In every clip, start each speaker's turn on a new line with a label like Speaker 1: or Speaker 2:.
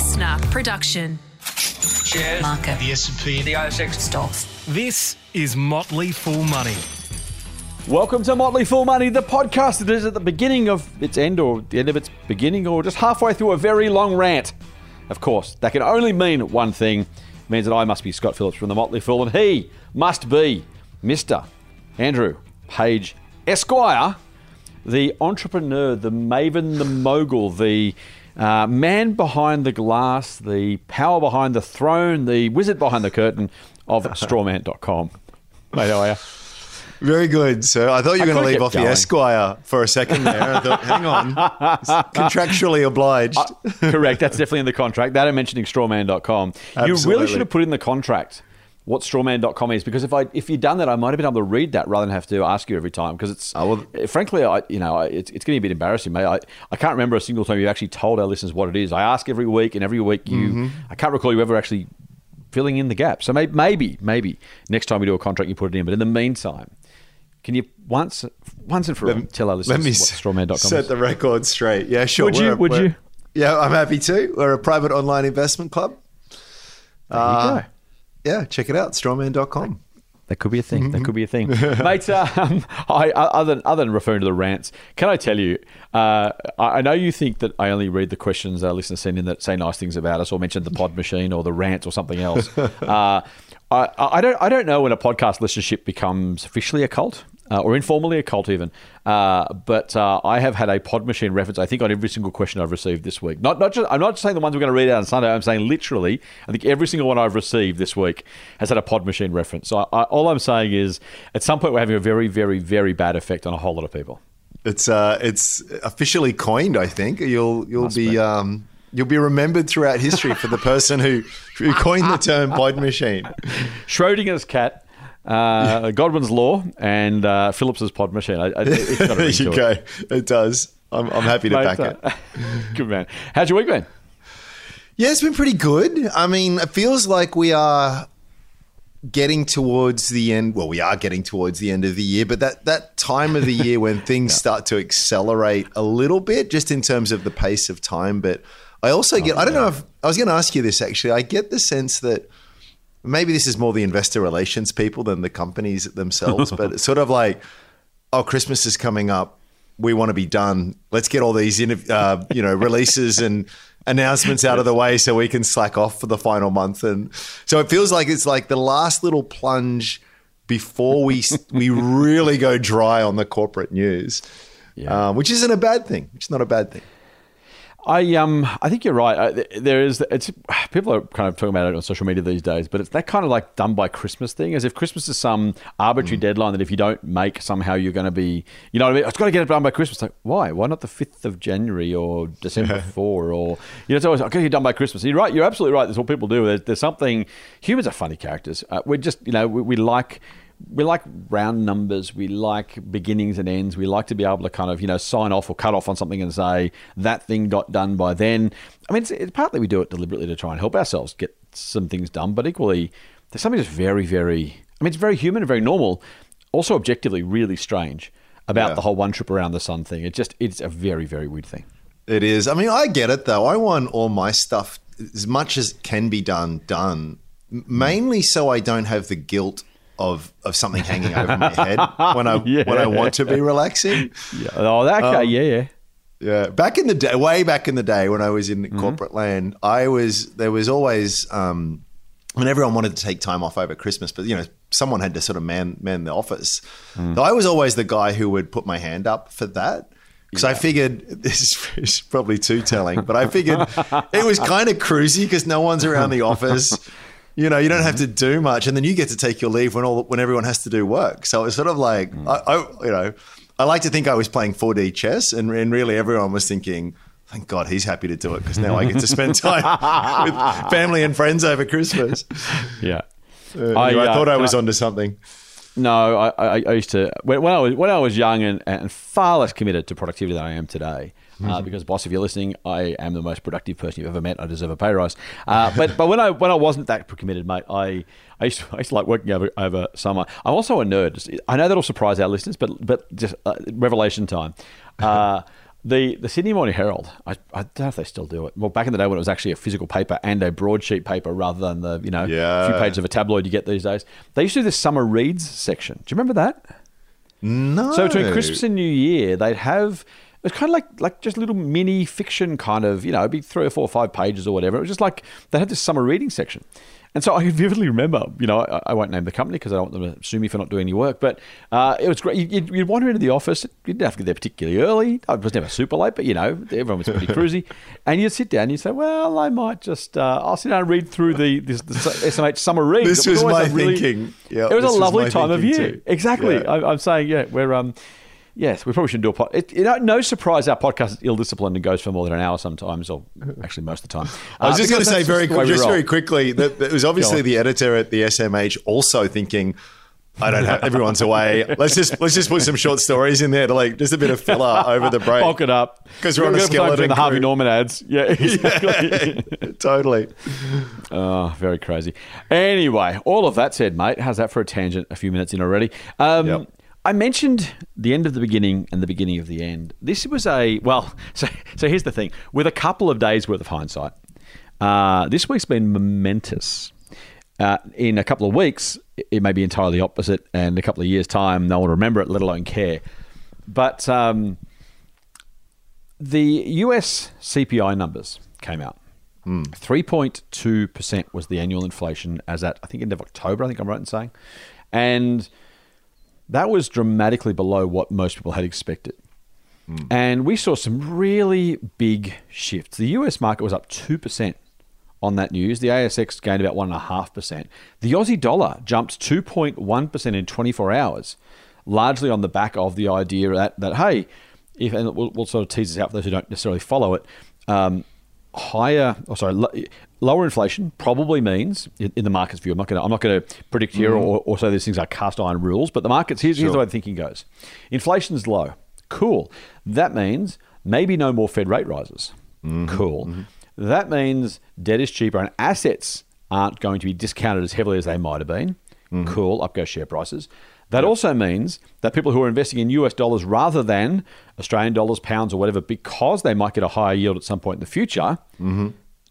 Speaker 1: listener production.
Speaker 2: Shares,
Speaker 3: Market.
Speaker 2: the S&P, the ASX.
Speaker 3: Stocks.
Speaker 4: This is Motley Fool Money.
Speaker 5: Welcome to Motley Fool Money, the podcast that is at the beginning of its end or the end of its beginning or just halfway through a very long rant. Of course, that can only mean one thing. It means that I must be Scott Phillips from the Motley Fool and he must be Mr. Andrew Page Esquire, the entrepreneur, the maven, the mogul, the uh, man behind the glass, the power behind the throne, the wizard behind the curtain of strawman.com. Mate, how are you?
Speaker 6: Very good. So I thought you were going to leave off the. Esquire for a second there. I thought, hang on, contractually obliged.
Speaker 5: Correct. That's definitely in the contract. That I'm mentioning strawman.com. You really should have put in the contract what strawman.com is because if I if you'd done that, I might have been able to read that rather than have to ask you every time because it's
Speaker 6: Oh, well-
Speaker 5: eh, frankly, I you know it's, it's getting a bit embarrassing, mate. I, I can't remember a single time you actually told our listeners what it is. I ask every week, and every week you
Speaker 6: Mm-hmm.
Speaker 5: I can't recall you ever actually filling in the gap. So maybe maybe maybe next time we do a contract, you put it in. But in the meantime. Can you once once and for all tell our listeners
Speaker 6: Let me
Speaker 5: what strawman.com
Speaker 6: set
Speaker 5: is?
Speaker 6: the record straight. Yeah, sure.
Speaker 5: Would you?
Speaker 6: A-
Speaker 5: Would you?
Speaker 6: Yeah, I'm happy to. We're a private online investment club.
Speaker 5: There you
Speaker 6: Uh,
Speaker 5: go.
Speaker 6: Yeah, check it out, strawman.com.
Speaker 5: That could be a thing. That could be a thing, mate. Um, I, other than other than referring to the rants, can I tell you? Uh, I I know you think that I only read the questions our listeners send in that say nice things about us, or mention the pod machine, or the rant, or something else. uh, I, I don't. I don't know when a podcast listenership becomes officially a cult. Uh, or informally a cult, even. Uh, but uh, I have had a pod machine reference, I think, on every single question I've received this week. Not, not just. I'm not saying the ones we're going to read out on Sunday. I'm saying literally. I think every single one I've received this week has had a pod machine reference. So I, I, all I'm saying is, at some point, we're having a very, very, very bad effect on a whole lot of people.
Speaker 6: It's uh, it's officially coined. I think you'll you'll
Speaker 5: Must
Speaker 6: be
Speaker 5: be.
Speaker 6: um, you'll be remembered throughout history for the person who who coined the term pod machine.
Speaker 5: Schrodinger's cat. Uh, Godwin's law and uh, Phillips's pod machine. I, I, it's got a
Speaker 6: there you go.
Speaker 5: it.
Speaker 6: It does. I'm, I'm happy to
Speaker 5: Mate,
Speaker 6: back
Speaker 5: uh,
Speaker 6: it.
Speaker 5: Good man. How's your week been?
Speaker 6: Yeah, it's been pretty good. I mean, it feels like we are getting towards the end. Well, we are getting towards the end of the year, but that, that time of the year when things start to accelerate a little bit, just in terms of the pace of time. But I also get, I don't know if I was going to ask you this actually. I get the sense that maybe this is more the investor relations people than the companies themselves, but it's sort of like, oh, Christmas is coming up. We want to be done. Let's get all these, uh, you know, releases and announcements out of the way so we can slack off for the final month. And so it feels like it's like the last little plunge before we we really go dry on the corporate news,
Speaker 5: Yeah.
Speaker 6: um, which isn't a bad thing. It's not a bad thing.
Speaker 5: I um I think you're right. I, there is it's people are kind of talking about it on social media these days, but it's that kind of like done by Christmas thing, as if Christmas is some arbitrary
Speaker 6: Mm.
Speaker 5: deadline that if you don't make somehow you're going to be, you know, what I mean, it's got to get it done by Christmas. Like why? Why not the fifth of January or December four or you know? It's always okay. You're done by Christmas. You're right. You're absolutely right. That's what people do. There's, there's something. Humans are funny characters. Uh, we're just you know we, we like we like round numbers. We like beginnings and ends. We like to be able to kind of, you know, sign off or cut off on something and say that thing got done by then. I mean, it's, it's partly we do it deliberately to try and help ourselves get some things done, but equally, there's something just very, very, I mean, it's very human and very normal, also objectively really strange about
Speaker 6: Yeah.
Speaker 5: the whole one trip around the sun thing. It just, it's a very, very weird thing.
Speaker 6: It is. I mean, I get it though. I want all my stuff as much as can be done done, mainly so I don't have the guilt of of something hanging over my head when I
Speaker 5: Yeah.
Speaker 6: when I want to be relaxing.
Speaker 5: Yeah. Oh, that, okay.
Speaker 6: Um,
Speaker 5: yeah, yeah.
Speaker 6: Yeah, back in the day, way back in the day when I was in
Speaker 5: Mm-hmm.
Speaker 6: corporate land, I was there was always. Um, mean, everyone wanted to take time off over Christmas, but you know, someone had to sort of man man the office.
Speaker 5: Mm.
Speaker 6: So I was always the guy who would put my hand up for that because I figured this is, is probably too telling, but I figured it was kind of cruisy because no one's around the office. You know, you don't have to do much, and then you get to take your leave when all when everyone has to do work. So it's sort of like
Speaker 5: Mm.
Speaker 6: I, I, you know, I like to think I was playing 4D chess, and, and really everyone was thinking, "Thank God he's happy to do it because now I get to spend time with family and friends over Christmas."
Speaker 5: Yeah.
Speaker 6: Uh, anyway, I,
Speaker 5: uh,
Speaker 6: thought I was onto something.
Speaker 5: No, I, I, I used to when, when I was when I was young and, and far less committed to productivity than I am today. Uh, because, boss, if you're listening, I am the most productive person you've ever met. I deserve a pay rise. Uh, but but when I when I wasn't that committed, mate, I I used to, I used to like working over over summer. I'm also a nerd. I know that'll surprise our listeners, but but just uh, revelation time. Uh, The the Sydney Morning Herald, I, I don't know if they still do it. Well, back in the day when it was actually a physical paper and a broadsheet paper rather than the you know
Speaker 6: Yeah.
Speaker 5: few pages of a tabloid you get these days. They used to do this summer reads section. Do you remember that?
Speaker 6: No.
Speaker 5: So between Christmas and New Year, they'd have it was kind of like like just little mini fiction kind of you know it'd be three or four or five pages or whatever. It was just like they had this summer reading section. And so I can vividly remember, you know, I, I won't name the company because I don't want them to sue me for not doing any work, but uh, it was great. You- You'd, you'd wander into the office. You didn't have to get there particularly early. I was never super late, but, you know, everyone was pretty cruisy. And you'd sit down and you'd say, well, I might just, uh, I'll sit down and read through the, this, the SMH summer read.
Speaker 6: This
Speaker 5: It
Speaker 6: was my
Speaker 5: really-
Speaker 6: thinking. Yeah,
Speaker 5: it was a lovely
Speaker 6: my
Speaker 5: time of year.
Speaker 6: too.
Speaker 5: Exactly.
Speaker 6: Yeah.
Speaker 5: I, I'm saying, yeah, we're um, yes, we probably shouldn't do a pod. It, you know, no surprise, our podcast is ill-disciplined and goes for more than an hour sometimes, or actually most of the time.
Speaker 6: I was
Speaker 5: Uh,
Speaker 6: just going to say very
Speaker 5: way
Speaker 6: just very quickly that it was obviously the editor at the SMH also thinking. I don't have everyone's away. Let's just let's just put some short stories in there to like just a bit of filler over the break.
Speaker 5: Bulk it up
Speaker 6: 'Cause we're on a
Speaker 5: We're gonna put
Speaker 6: skeleton
Speaker 5: the Harvey. Norman ads. Yeah, exactly.
Speaker 6: totally.
Speaker 5: oh, very crazy. Anyway, all of that said, mate, how's that for a tangent? A few minutes in already. Um,
Speaker 6: Yep.
Speaker 5: I mentioned the end of the beginning and the beginning of the end. This was a well. So, so here's the thing: with a couple of days worth of hindsight, uh, this week's been momentous. Uh, in a couple of weeks, it- may be entirely opposite, and in a couple of years' time, no one will remember it, let alone care. But um, the US CPI numbers came out. 3.2% was the annual inflation as at, I think, end of October, I think I'm right in saying. And that was dramatically below what most people had expected. And we saw some really big shifts. The US market was up 2% on that news. The ASX gained about 1.5%. The Aussie dollar jumped 2.1% in 24 hours, largely on the back of the idea that, that hey, if, and we'll, we'll sort of tease this out for those who don't necessarily follow it, um, higher, or sorry, lo- lower inflation probably means, in, in the market's view, I'm not going to, I'm not going to predict here mm-hmm. or, or say these things are cast iron rules, but the markets, here's, here's the way the thinking goes. Inflation's low. Cool. That means maybe no more Fed rate rises. Mm-hmm. Cool. Mm-hmm. That means debt is cheaper and assets aren't going to be discounted as heavily as they might have been. Cool. Up go share prices. That also means that people who are investing in US dollars rather than Australian dollars, pounds, or whatever, because they might get a higher yield at some point in the future,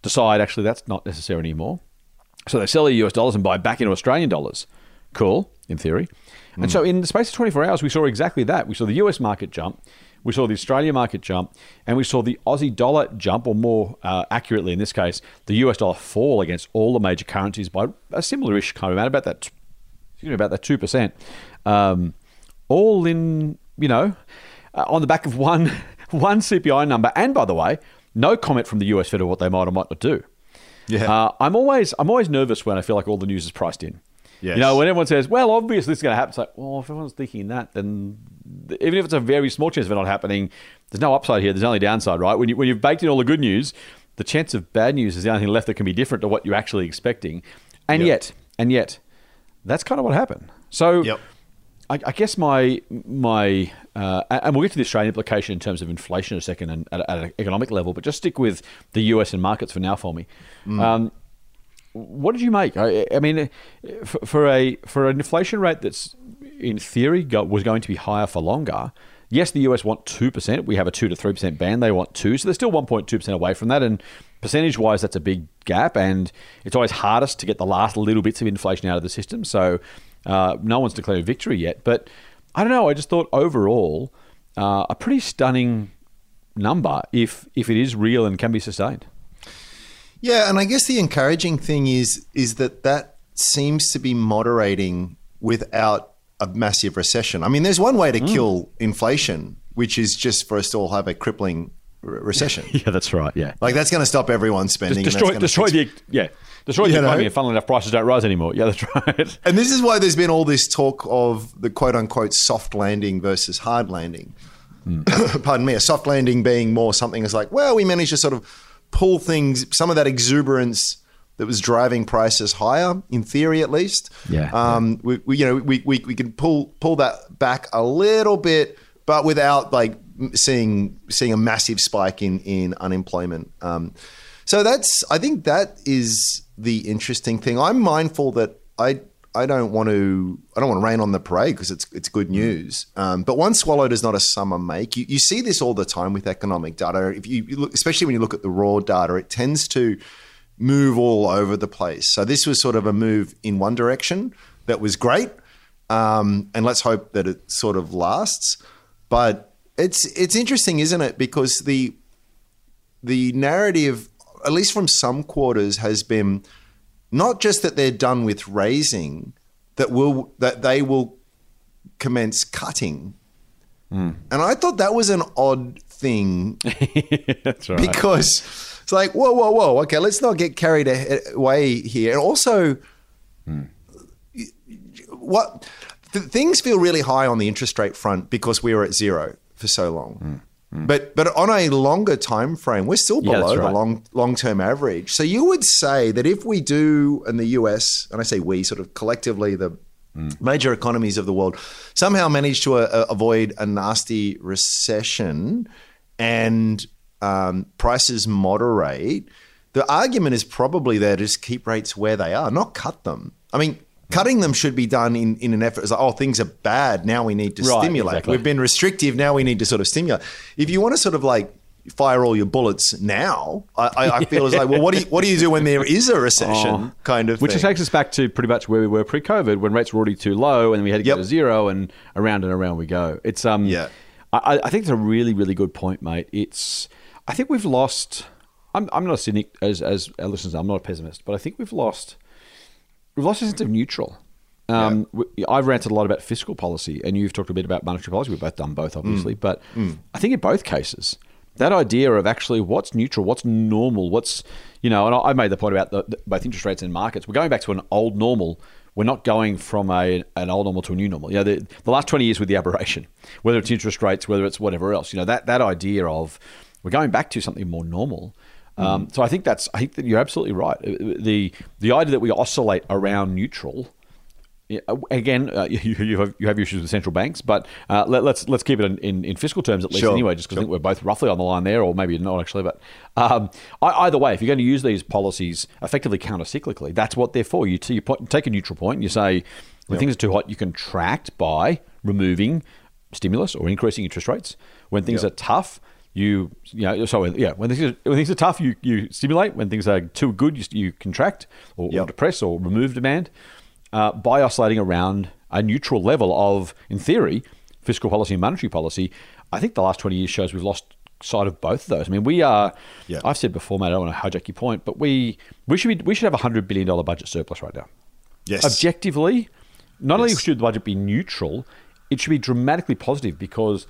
Speaker 5: decide actually that's not necessary anymore. So they sell their US dollars and buy back into Australian dollars. Cool, in theory. And so in the space of 24 hours, we saw exactly that. We saw the US market jump, we saw the Australian market jump, and we saw the Aussie dollar jump, or more uh, accurately in this case, the US dollar fall against all the major currencies by a similar-ish kind of amount, about that, excuse me, about that 2%. Um, all in, you know, uh, on the back of one, one CPI number. And by the way, no comment from the US Fed of what they might or might not do.
Speaker 6: Yeah.
Speaker 5: Uh, I'm always I'm always nervous when I feel like all the news is priced in.
Speaker 6: Yes.
Speaker 5: You know, when everyone says, "Well, obviously this is going to happen," it's like, well, if everyone's thinking that, then even if it's a very small chance of it not happening, there's no upside here. There's only downside, right? When you when you've baked in all the good news, the chance of bad news is the only thing left that can be different to what you're actually expecting. And
Speaker 6: Yep.
Speaker 5: yet, and yet, that's kind of what happened. So.
Speaker 6: Yep.
Speaker 5: I, I guess my my uh, and we'll get to the Australian implication in terms of inflation in a second and at, at an economic level, but just stick with the US and markets for now for me. Um, what did you make? I, I mean, for, for a for an inflation rate that's in theory go, was going to be higher for longer. Yes, the US want two percent. We have a two to three percent band. They want two, so they're still one point two percent away from that. And percentage wise, that's a big gap. And it's always hardest to get the last little bits of inflation out of the system. So uh, no one's declared victory yet. But I don't know. I just thought overall uh, a pretty stunning number if if it is real and can be sustained.
Speaker 6: Yeah, and I guess the encouraging thing is is that that seems to be moderating without a massive recession. I mean, there's one way to hmm. kill inflation, which is just for us to all have a crippling re- recession.
Speaker 5: Yeah, that's right. Yeah.
Speaker 6: like that's going to stop everyone spending. and
Speaker 5: destroy destroy
Speaker 6: fix-
Speaker 5: the yeah destroy the
Speaker 6: You know?
Speaker 5: economy and funnily enough prices don't rise anymore. Yeah, that's right.
Speaker 6: And this is why there's been all this talk of the quote unquote soft landing versus hard landing. Hmm. Pardon me, a soft landing being more something that's like, well, we managed to sort of pull things, some of that exuberance that was driving prices higher, in theory at least.
Speaker 5: Yeah,
Speaker 6: Um, we, we, you know, we, we, we can pull pull that back a little bit, but without like seeing seeing a massive spike in in unemployment. Um, so that's I think that is the interesting thing. I'm mindful that I I don't want to I don't want to rain on the parade because it's it's good news. Um, but one swallow does not a summer make. You, you see this all the time with economic data. If you, you look, especially when you look at the raw data, it tends to move all over the place. So this was sort of a move in one direction that was great, um, and let's hope that it sort of lasts. But it's it's interesting, isn't it? Because the the narrative, at least from some quarters, has been not just that they're done with raising, that will that they will commence cutting. Mm. And I thought that was an odd thing
Speaker 5: That's right.
Speaker 6: because it's like whoa, whoa, whoa. Okay, let's not get carried away here. And also, hmm. what th- things feel really high on the interest rate front because we were at zero for so long. Hmm. Hmm. But but on a longer time frame, we're still
Speaker 5: Yeah, that's
Speaker 6: below the long long term average. So you would say that if we do in the US, and I say we, sort of collectively, the major economies of the world somehow manage to uh, avoid a nasty recession and um, prices moderate, the argument is probably there to just keep rates where they are, not cut them. I mean, cutting them should be done in, in an effort. It's like, oh, things are bad. Now we need to
Speaker 5: Right,
Speaker 6: stimulate.
Speaker 5: exactly.
Speaker 6: We've been restrictive. Now we need to sort of stimulate. If you want to sort of like fire all your bullets now, I, I, I feel as like, well, what do you, what do you do when there is a recession
Speaker 5: Oh.
Speaker 6: kind of
Speaker 5: Which
Speaker 6: thing?
Speaker 5: takes us back to pretty much where we were pre-COVID, when rates were already too low, and we had to
Speaker 6: Yep.
Speaker 5: to zero, and around and around we go. It's um,
Speaker 6: Yeah.
Speaker 5: I, I think it's a really, really good point, mate. It's, I think we've lost. I'm, I'm not a cynic as as our listeners. I'm not a pessimist, but I think we've lost, we've lost a sense of neutral. Um, we- I've ranted a lot about fiscal policy, and you've talked a bit about monetary policy. We've both done both, obviously,
Speaker 6: Mm.
Speaker 5: but I think in both cases, that idea of actually what's neutral, what's normal, what's you know, and I I made the point about the, both interest rates and markets. We're going back to an old normal. We're not going from a an old normal to a new normal. You know, the, the last twenty years with the aberration, whether it's interest rates, whether it's whatever else. You know, that that idea of we're going back to something more normal. Um, so I think that's I think that you're absolutely right. Uh, The the idea that we oscillate around neutral yeah, uh, again, uh, you, you have you have issues with central banks, but uh, let, let's let's keep it in, in, in fiscal terms at least
Speaker 6: Sure,
Speaker 5: anyway, just because I think we're both roughly on the line there, or maybe not actually. But um, either way, if you're going to use these policies effectively counter-cyclically, that's what they're for. You, t- you take a neutral point, and you say when things are too hot, you contract by removing stimulus or increasing interest rates. When things
Speaker 6: Yep.
Speaker 5: are tough, you you know so yeah when things are, when things are tough, you you stimulate. When things are too good, you, you contract or, or depress or remove demand uh, by oscillating around a neutral level of, in theory, fiscal policy and monetary policy. I think the last 20 years shows we've lost sight of both of those. I mean, we are,
Speaker 6: Yeah.
Speaker 5: I've said before, mate, I don't want to hijack your point, but we, we, should, be, we should have a $100 billion budget surplus right now.
Speaker 6: yes.
Speaker 5: Objectively, not only should the budget be neutral, it should be dramatically positive because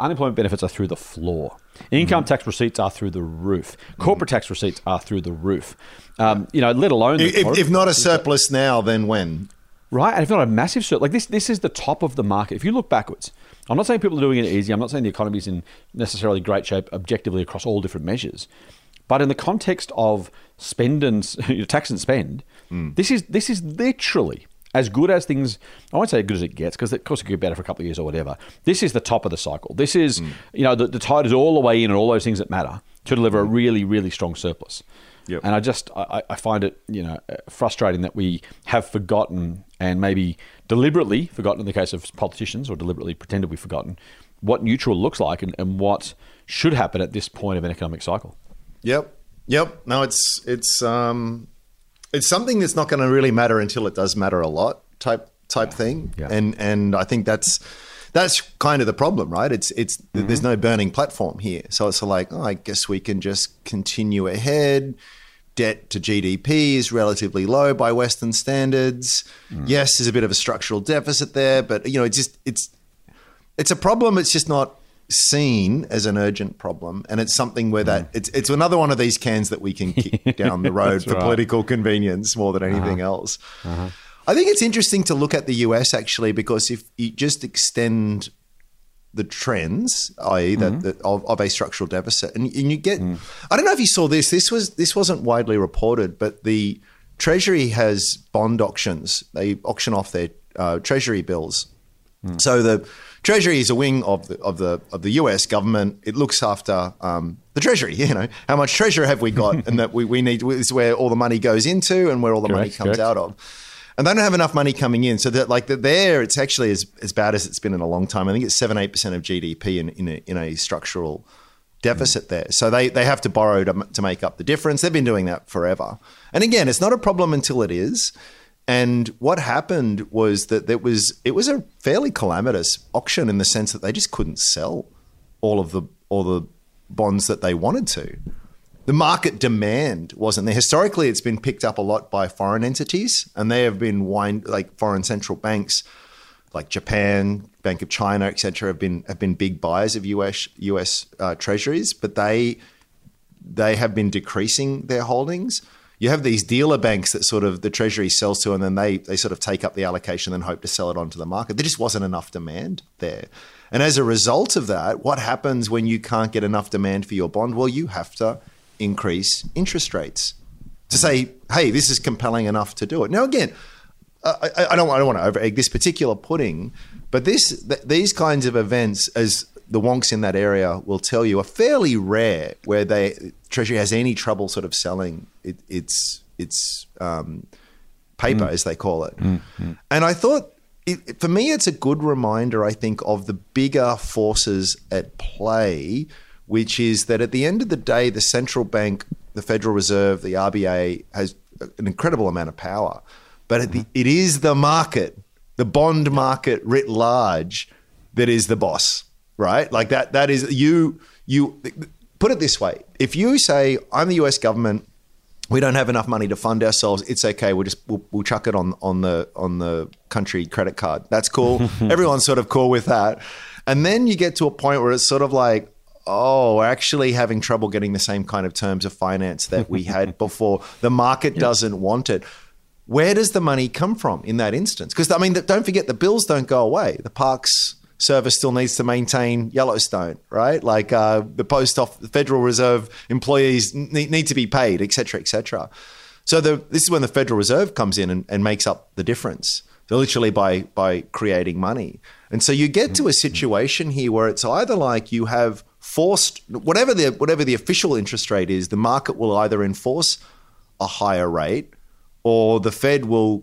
Speaker 5: unemployment benefits are through the floor. Income tax receipts are through the roof. Corporate tax receipts are through the roof. Um, you know, let alone the
Speaker 6: if, if not a surplus now, then when?
Speaker 5: Right, and if not a massive cert, like this, this is the top of the market. If you look backwards, I'm not saying people are doing it easy. I'm not saying the economy is in necessarily great shape objectively across all different measures, but in the context of spend and s- tax and spend, this is this is literally as good as things. I won't say as good as it gets because of course it could get better for a couple of years or whatever. This is the top of the cycle. This is you know the, the tide is all the way in and all those things that matter to deliver a really really strong surplus.
Speaker 6: Yep.
Speaker 5: And I just I, I find it you know uh, frustrating that we have forgotten and maybe deliberately forgotten in the case of politicians or deliberately pretended we've forgotten what neutral looks like and, and what should happen at this point of an economic cycle.
Speaker 6: Yep. Yep. No, it's it's um it's something that's not going to really matter until it does matter a lot type type thing.
Speaker 5: Yeah.
Speaker 6: And and I think that's that's kind of the problem, right? It's it's
Speaker 5: Mm-hmm.
Speaker 6: there's no burning platform here. So it's like, oh, I guess we can just continue ahead. Debt to GDP is relatively low by Western standards.
Speaker 5: Mm.
Speaker 6: Yes, there's a bit of a structural deficit there, but you know, it's just it's it's a problem. It's just not seen as an urgent problem, and it's something where that hmm. it's it's another one of these cans that we can kick down the road for
Speaker 5: right.
Speaker 6: political convenience more than anything uh-huh. else. Uh-huh. I think it's interesting to look at the US actually because if you just extend the trends, i.e., that mm-hmm. that of, of a structural deficit, and, and you get, mm. I don't know if you saw this. This was this wasn't widely reported, but the Treasury has bond auctions. They auction off their uh, Treasury bills. Mm. So the Treasury is a wing of the of the of the U.S. government. It looks after um, the Treasury. You know how much treasure have we got, and that we, we need is where all the money goes into, and where all the money comes
Speaker 5: correct.
Speaker 6: out of. and they don't have enough money coming in. So that like that there, it's actually as, as bad as it's been in a long time. I think it's seven eight percent of GDP in in a, in a structural deficit there. So they they have to borrow to, to make up the difference. They've been doing that forever. And again, it's not a problem until it is. And what happened was that it was it was a fairly calamitous auction in the sense that they just couldn't sell all of the all the bonds that they wanted to. The market demand wasn't there. Historically, it's been picked up a lot by foreign entities, and they have been wind like foreign central banks, like Japan, Bank of China, etc., have been have been big buyers of US US uh, treasuries, but they they have been decreasing their holdings. You have these dealer banks that sort of the treasury sells to, and then they they sort of take up the allocation and hope to sell it onto the market. There just wasn't enough demand there. And as a result of that, what happens when you can't get enough demand for your bond? Well, you have to increase interest rates to say, hey, this is compelling enough to do it. Now, again, I, I don't, I don't want to over egg this particular pudding, but this th- these kinds of events, as the wonks in that area will tell you, are fairly rare where they Treasury has any trouble sort of selling it, its its um, paper, mm. as they call it. Mm, mm. And I thought, it, for me, it's a good reminder, I think, of the bigger forces at play which is that at the end of the day, the central bank, the Federal Reserve, the RBA has an incredible amount of power. But the, mm-hmm. it is the market, the bond market writ large, that is the boss, right? Like that. That is you. You put it this way: if you say, "I'm the U.S. government," we don't have enough money to fund ourselves. It's okay. We'll just we'll, we'll chuck it on on the on the country credit card. That's cool. Everyone's sort of cool with that. And then you get to a point where it's sort of like, oh, we're actually having trouble getting the same kind of terms of finance that we had before. The market doesn't want it. Where does the money come from in that instance? Because I mean, don't forget the bills don't go away. The parks service still needs to maintain Yellowstone, right? Like uh, the post off, the Federal Reserve employees need, need to be paid, et cetera, et cetera. So the, this is when the Federal Reserve comes in and, and makes up the difference. So literally by by creating money. And so you get to a situation here where it's either like you have forced whatever the whatever the official interest rate is, the market will either enforce a higher rate or the Fed will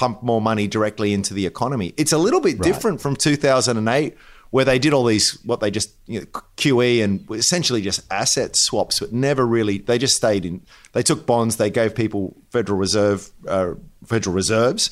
Speaker 6: pump more money directly into the economy. It's a little bit different from 2008 where they did all these what they just you know, QE and essentially just asset swaps, but never really. They just stayed in. They took bonds. They gave people Federal Reserve uh, Federal Reserves,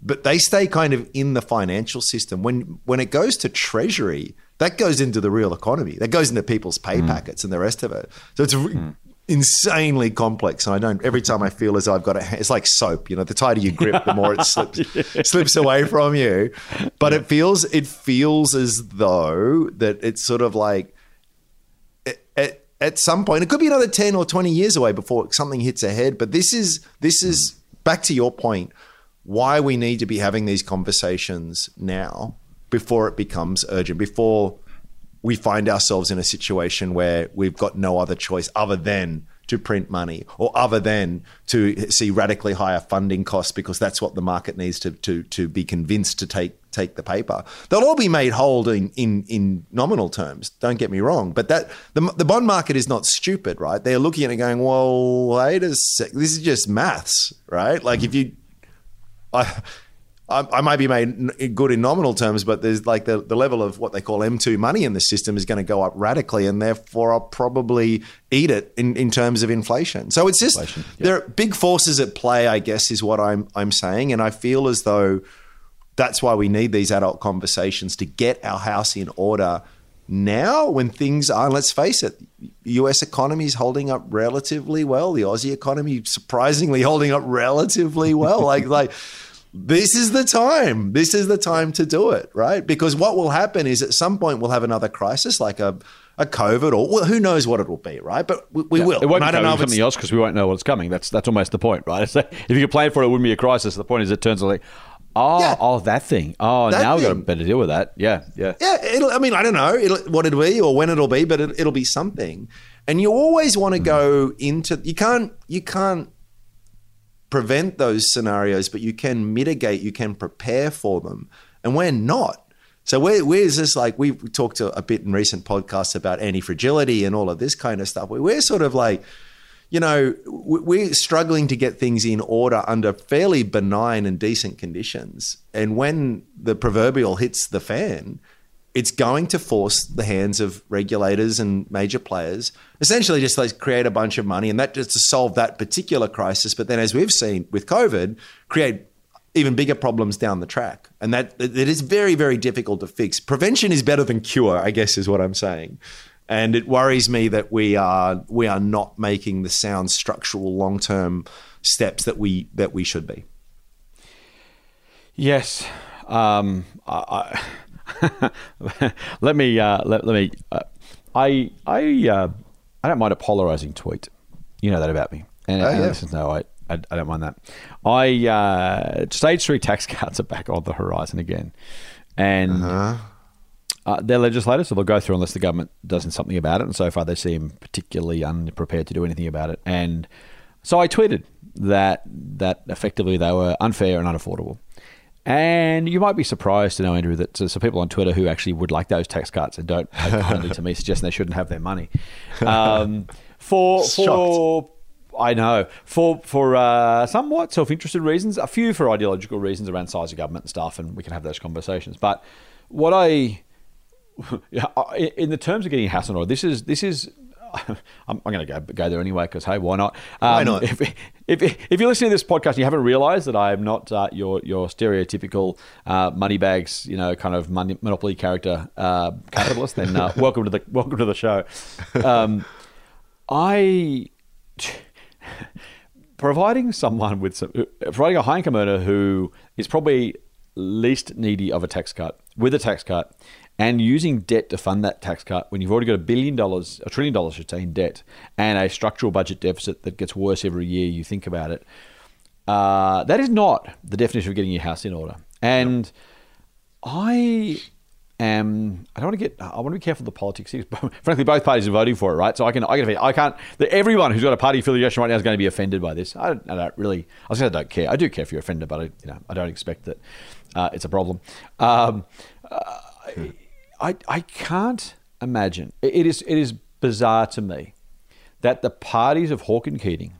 Speaker 6: but they stay kind of in the financial system. When when it goes to Treasury, that goes into the real economy. That goes into people's pay packets and the rest of it. So it's re- insanely complex. And I don't. Every time I feel as though I've got a, it's like soap. You know, the tighter you grip, the more it slips slips away from you. But it feels it feels as though that it's sort of like at, at some point it could be another 10 or 20 years away before something hits ahead but this is this is mm. back to your point why we need to be having these conversations now before it becomes urgent before we find ourselves in a situation where we've got no other choice other than to print money or other than to see radically higher funding costs because that's what the market needs to to to be convinced to take take the paper. They'll all be made whole in in, in nominal terms. Don't get me wrong, but that the, the bond market is not stupid, right? They're looking at it going, well, wait a sec, this is just maths, right? Like if you, I. I, I might be made good in nominal terms, but there's like the, the level of what they call M2 money in the system is going to go up radically, and therefore I'll probably eat it in, in terms of inflation. So it's just
Speaker 5: Inflation,
Speaker 6: there are big forces at play, I guess, is what I'm I'm saying, and I feel as though that's why we need these adult conversations to get our house in order now when things are let's face it US economy is holding up relatively well. The Aussie economy surprisingly holding up relatively well. Like like this is the time this is the time to do it right because what will happen is at some point we'll have another crisis like a a COVID or well, who knows what it will be, right? But we, we will.
Speaker 5: It won't
Speaker 6: And I
Speaker 5: be
Speaker 6: don't know if
Speaker 5: something else because we won't know what's coming. That's that's almost the point, right? So if you could plan for it, it wouldn't be a crisis. The point is, it turns out like, oh,
Speaker 6: Yeah.
Speaker 5: oh, that thing. Oh,
Speaker 6: That
Speaker 5: now we've got to
Speaker 6: thing.
Speaker 5: better deal with that. Yeah, yeah.
Speaker 6: Yeah, it'll, I mean, I don't know it'll, what it'll be or when it'll be, but it, it'll be something. And you always want to mm. go into you can't you can't prevent those scenarios, but you can mitigate, you can prepare for them, and we're not. So where where's this like we've talked a, bit in recent podcasts about anti fragility and all of this kind of stuff. Where we're sort of like you know, we're struggling to get things in order under fairly benign and decent conditions. And when the proverbial hits the fan, it's going to force the hands of regulators and major players essentially just like create a bunch of money and that just to solve that particular crisis. But then as we've seen with covid create even bigger problems down the track. And that it is very very difficult to fix. Prevention is better than cure i guess is what i'm saying. And it worries me that we are we are not making the sound structural long term steps that we that we should be.
Speaker 5: Yes. Um, I, I let me uh, let, let me. Uh, I I uh, I don't mind a polarizing tweet. You know that about me. And,
Speaker 6: Oh,
Speaker 5: and
Speaker 6: yeah.
Speaker 5: listen, no, I, I I don't mind that. I uh, stage three tax cuts are back on the horizon again, and.
Speaker 6: Uh-huh.
Speaker 5: Uh, they're legislators, so they'll go through unless the government does something about it. And so far, they seem particularly unprepared to do anything about it. And so I tweeted that that effectively they were unfair and unaffordable. And you might be surprised to know, Andrew, that so, so people on Twitter who actually would like those tax cuts and don't kindly to me suggesting they shouldn't have their money. Um, for for I know for for uh, somewhat self-interested reasons, a few for ideological reasons around size of government and stuff, and we can have those conversations. But what I I- in the terms of getting a house in order, this is this is. I'm, I'm going to go go there anyway because hey, why not? Um,
Speaker 6: Why not?
Speaker 5: If, if, if you're listening to this podcast and you haven't realised that I am not uh, your your stereotypical uh, money bags, you know, kind of money, monopoly character uh, capitalist, then uh, welcome to the welcome to the show. Um, I providing someone with some providing a high income earner who is probably least needy of a tax cut with a tax cut and using debt to fund that tax cut when you've already got a billion dollars a trillion dollars I should say in debt and a structural budget deficit that gets worse every year you think about it uh, that is not the definition of getting your house in order and I am. I don't want to get. I want to be careful of the politics here. Frankly, both parties are voting for it, right? So I can. I can. I can't. Everyone who's got a party affiliation right now is going to be offended by this. I don't, I don't really. I was going to I don't care. I do care if you're offended, but I, you know, I don't expect that uh, it's a problem. Um, uh, I. I can't imagine. It is. It is bizarre to me that the parties of Hawke and Keating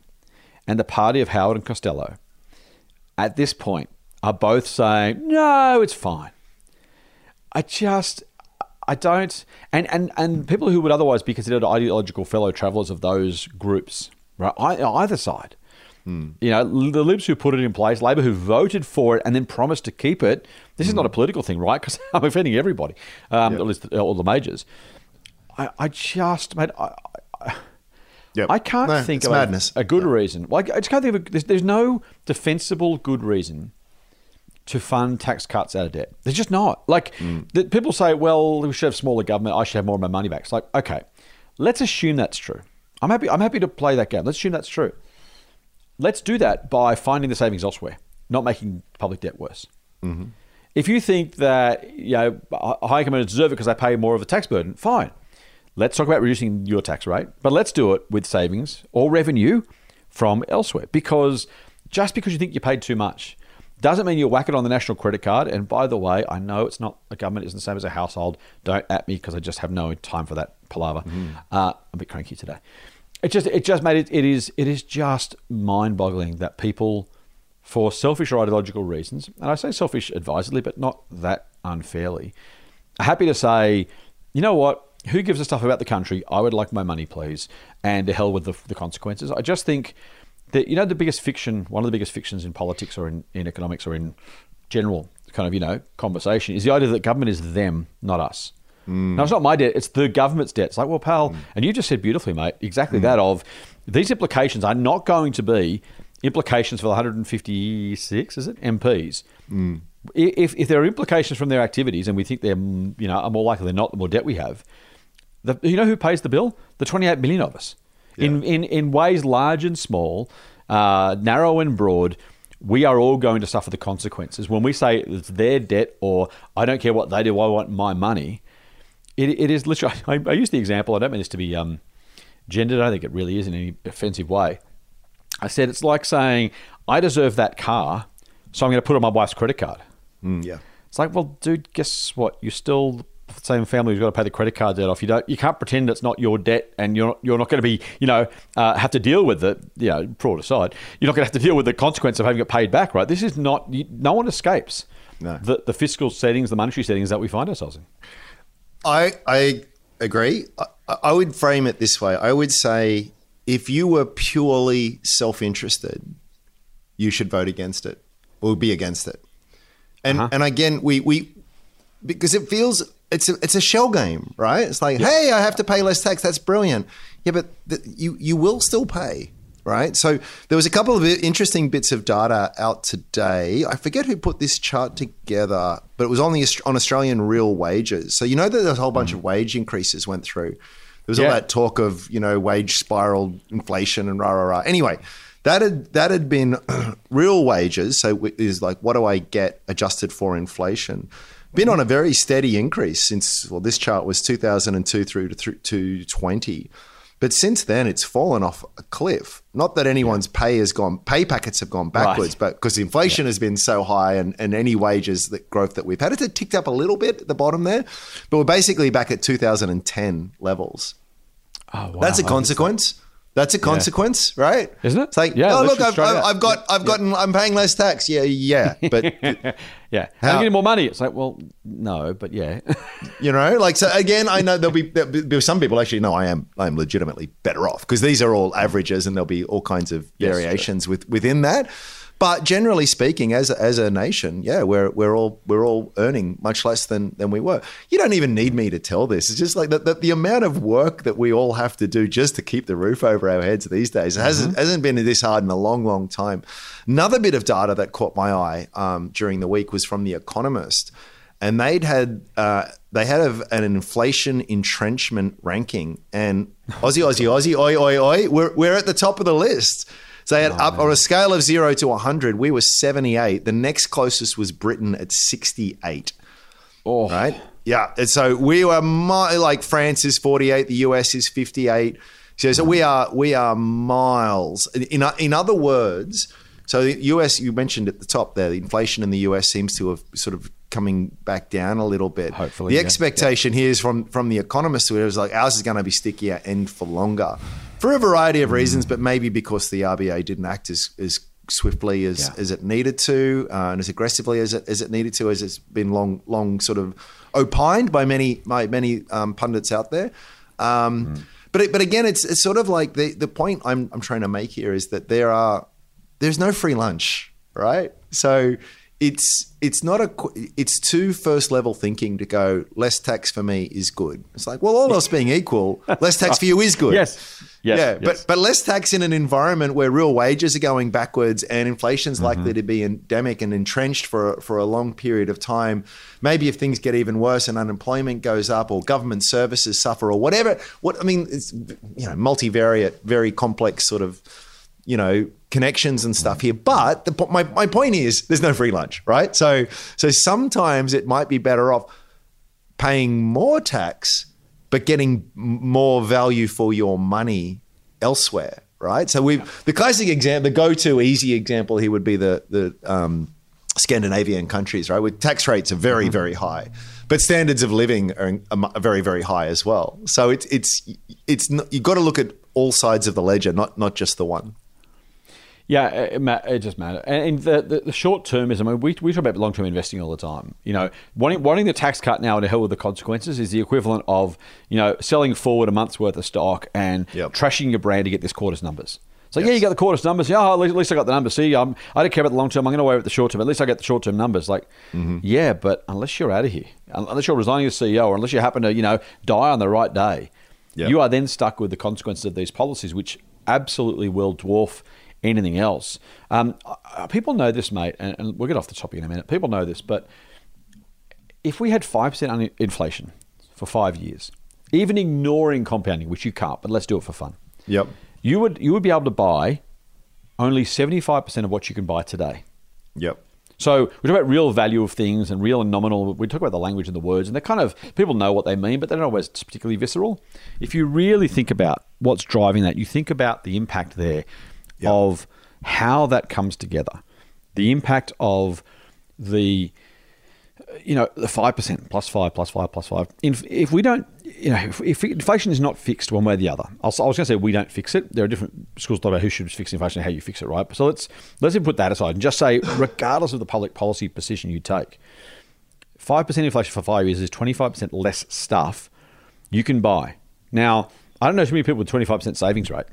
Speaker 5: and the party of Howard and Costello at this point are both saying, no, it's fine. I just, I don't, and, and, and people who would otherwise be considered ideological fellow travelers of those groups, right, either side. You know, the Libs who put it in place, Labor who voted for it and then promised to keep it. This is not a political thing, right? Because I'm offending everybody, um, at least all the majors. I, I just, mate, I, I,
Speaker 6: Yep.
Speaker 5: I can't
Speaker 6: No,
Speaker 5: think of a-
Speaker 6: madness.
Speaker 5: A, good reason. Like I just can't think of. A, there's, there's no defensible good reason to fund tax cuts out of debt. There's just not. Like
Speaker 6: Mm.
Speaker 5: the, people say, well, we should have smaller government. I should have more of my money back. It's like, okay, let's assume that's true. I'm happy. I'm happy to play that game. Let's assume that's true. Let's do that by finding the savings elsewhere, not making public debt worse.
Speaker 6: Mm-hmm.
Speaker 5: If you think that you know high income earners deserve it because they pay more of a tax burden, fine. Let's talk about reducing your tax rate, but let's do it with savings or revenue from elsewhere. Because just because you think you paid too much doesn't mean you whack it on the national credit card. And by the way, I know it's not a government isn't the same as a household. Don't at me because I just have no time for that palaver. Uh, I'm a bit cranky today. It just it just made it. It is it is just mind boggling that people for selfish or ideological reasons, and I say selfish advisedly, but not that unfairly, are happy to say, you know what, who gives a stuff about the country? I would like my money, please, and to hell with the, the consequences. I just think that, you know, the biggest fiction, one of the biggest fictions in politics or in, in economics or in general kind of, you know, conversation is the idea that government is them, not us. No, it's not my debt. It's the government's debt. It's like, well, pal, and you just said beautifully, mate, exactly that of these implications are not going to be implications for the 156, is it, MPs. If, if there are implications from their activities and we think they're, mm, you know, are more likely than not, the more debt we have, the, you know who pays the bill? The 28 million of us. In, in, in ways large and small, uh, narrow and broad, we are all going to suffer the consequences. When we say it's their debt or I don't care what they do, I want my money, it, it is literally, I, I use the example, I don't mean this to be um, gendered, I don't think it really is in any offensive way. I said it's like saying, I deserve that car, so I'm going to put it on my wife's credit card.
Speaker 6: Mm, yeah.
Speaker 5: It's like, well, dude, guess what? You're still the same family who's got to pay the credit card debt off. You don't. You can't pretend it's not your debt, and you're not, you're not going to be, you know, uh, have to deal with it. You know, fraud aside, you're not going to have to deal with the consequence of having it paid back. Right? This is not. You, no one escapes
Speaker 6: No.
Speaker 5: the the fiscal settings, the monetary settings that we find ourselves in.
Speaker 6: I I agree. I, I would frame it this way. I would say if you were purely self-interested, you should vote against it or be against it. And uh-huh. and again, we we because it feels it's a, it's a shell game, right? It's like, hey, I have to pay less tax. That's brilliant. Yeah, but the, you you will still pay, right? So there was a couple of interesting bits of data out today. I forget who put this chart together, but it was on the on Australian real wages. So you know that a whole bunch of wage increases went through. There was all that talk of you know wage spiral, inflation, and rah rah rah. Anyway, that had that had been real wages. So it is like, what do I get adjusted for inflation? Been on a very steady increase since well, this chart was 2002 through to through to 20. But since then, it's fallen off a cliff. Not that anyone's pay has gone, pay packets have gone backwards, but because inflation has been so high and, and any wages that growth that we've had, it's ticked up a little bit at the bottom there. But we're basically back at 2010 levels.
Speaker 5: Oh, wow.
Speaker 6: That's a consequence. That's a consequence, right?
Speaker 5: Isn't it?
Speaker 6: It's like,
Speaker 5: Yeah,
Speaker 6: oh look, I've, I've. Got, I've gotten, I'm paying less tax. Yeah, yeah, but
Speaker 5: yeah.
Speaker 6: How-
Speaker 5: How, getting more money? It's like, well, no, but yeah.
Speaker 6: you know, like so. Again, I know there'll be, there'll be some people actually. No, I am, I am legitimately better off because these are all averages, and there'll be all kinds of variations with within that. But generally speaking, as a, as a nation, yeah, we're we're all we're all earning much less than than we were. You don't even need me to tell this. It's just like the, the, the amount of work that we all have to do just to keep the roof over our heads these days hasn't hasn't been this hard in a long, long time. Another bit of data that caught my eye um, during the week was from the Economist, and they'd had uh, they had a, an inflation entrenchment ranking, and Aussie, Aussie, Aussie, oi, oi, oi, we're we're at the top of the list. So had oh, up on a scale of zero to 100, we were 78. The next closest was Britain at 68.
Speaker 5: oh,
Speaker 6: Right? Yeah. And so we were mi- like France is 48, the US is 58. So, so we are we are miles. In, in other words, so the US you mentioned at the top there, the inflation in the US seems to have sort of coming back down a little bit.
Speaker 5: Hopefully,
Speaker 6: the
Speaker 5: yeah.
Speaker 6: expectation here is from from the economists who was like ours is going to be stickier and for longer for a variety of reasons, but maybe because the RBA didn't act as as swiftly as,
Speaker 5: Yeah.
Speaker 6: as it needed to uh, and as aggressively as it as it needed to, as it's been long long sort of opined by many by many um, pundits out there. Um, But it, but again, it's it's sort of like the the point I'm I'm trying to make here is that there are there's no free lunch, right? So it's it's not a it's too first level thinking to go less tax for me is good. It's like well, all else being equal, less tax for you is good.
Speaker 5: Yes. Yes,
Speaker 6: yeah,
Speaker 5: yes.
Speaker 6: but but less tax in an environment where real wages are going backwards and inflation's
Speaker 5: Mm-hmm.
Speaker 6: likely to be endemic and entrenched for for a long period of time. Maybe if things get even worse and unemployment goes up or government services suffer or whatever. What I mean, it's you know multivariate, very complex sort of you know connections and stuff here. But the, my my point is, there's no free lunch, right? So so sometimes it might be better off paying more tax but getting more value for your money elsewhere, right? So we the classic example, the go-to easy example here would be the the um, Scandinavian countries, right? Where tax rates are very very high, but standards of living are, are very very high as well. So it's it's it's not, you've got to look at all sides of the ledger, not not just the one.
Speaker 5: Yeah, it, it just matters. And the, the, the short termism, I mean, we, we talk about long term investing all the time. You know, wanting, wanting the tax cut now and to hell with the consequences is the equivalent of, you know, selling forward a month's worth of stock and
Speaker 6: Yep.
Speaker 5: trashing your brand to get this quarter's numbers. So, yeah, you got the quarter's numbers. Yeah, at least, at least I got the numbers. See, um, I don't care about the long term. I'm going to worry about the short term. At least I get the short term numbers. Like, yeah, but unless you're out of here, unless you're resigning as CEO or unless you happen to, you know, die on the right day,
Speaker 6: Yep.
Speaker 5: you are then stuck with the consequences of these policies, which absolutely will dwarf anything else. Um, uh, people know this, mate, and, and we'll get off the topic in a minute. People know this, but if we had 5% inflation for five years, even ignoring compounding, which you can't, but let's do it for fun,
Speaker 6: Yep.
Speaker 5: you would, you would be able to buy only 75% of what you can buy today.
Speaker 6: Yep.
Speaker 5: So we talk about real value of things and real and nominal. We talk about the language and the words, and they're kind of people know what they mean, but they're not always particularly visceral. If you really think about what's driving that, you think about the impact there
Speaker 6: Yep.
Speaker 5: of how that comes together, the impact of the you know, the five percent plus five plus five plus five. If, if we don't, you know, if, if inflation is not fixed one way or the other, I was, I was going to say we don't fix it. There are different schools talk about who should fix inflation and how you fix it, right? So let's let's even put that aside and just say, regardless of the public policy position you take, five percent inflation for five years is twenty five percent less stuff you can buy. Now, I don't know too many people with twenty five percent savings rate.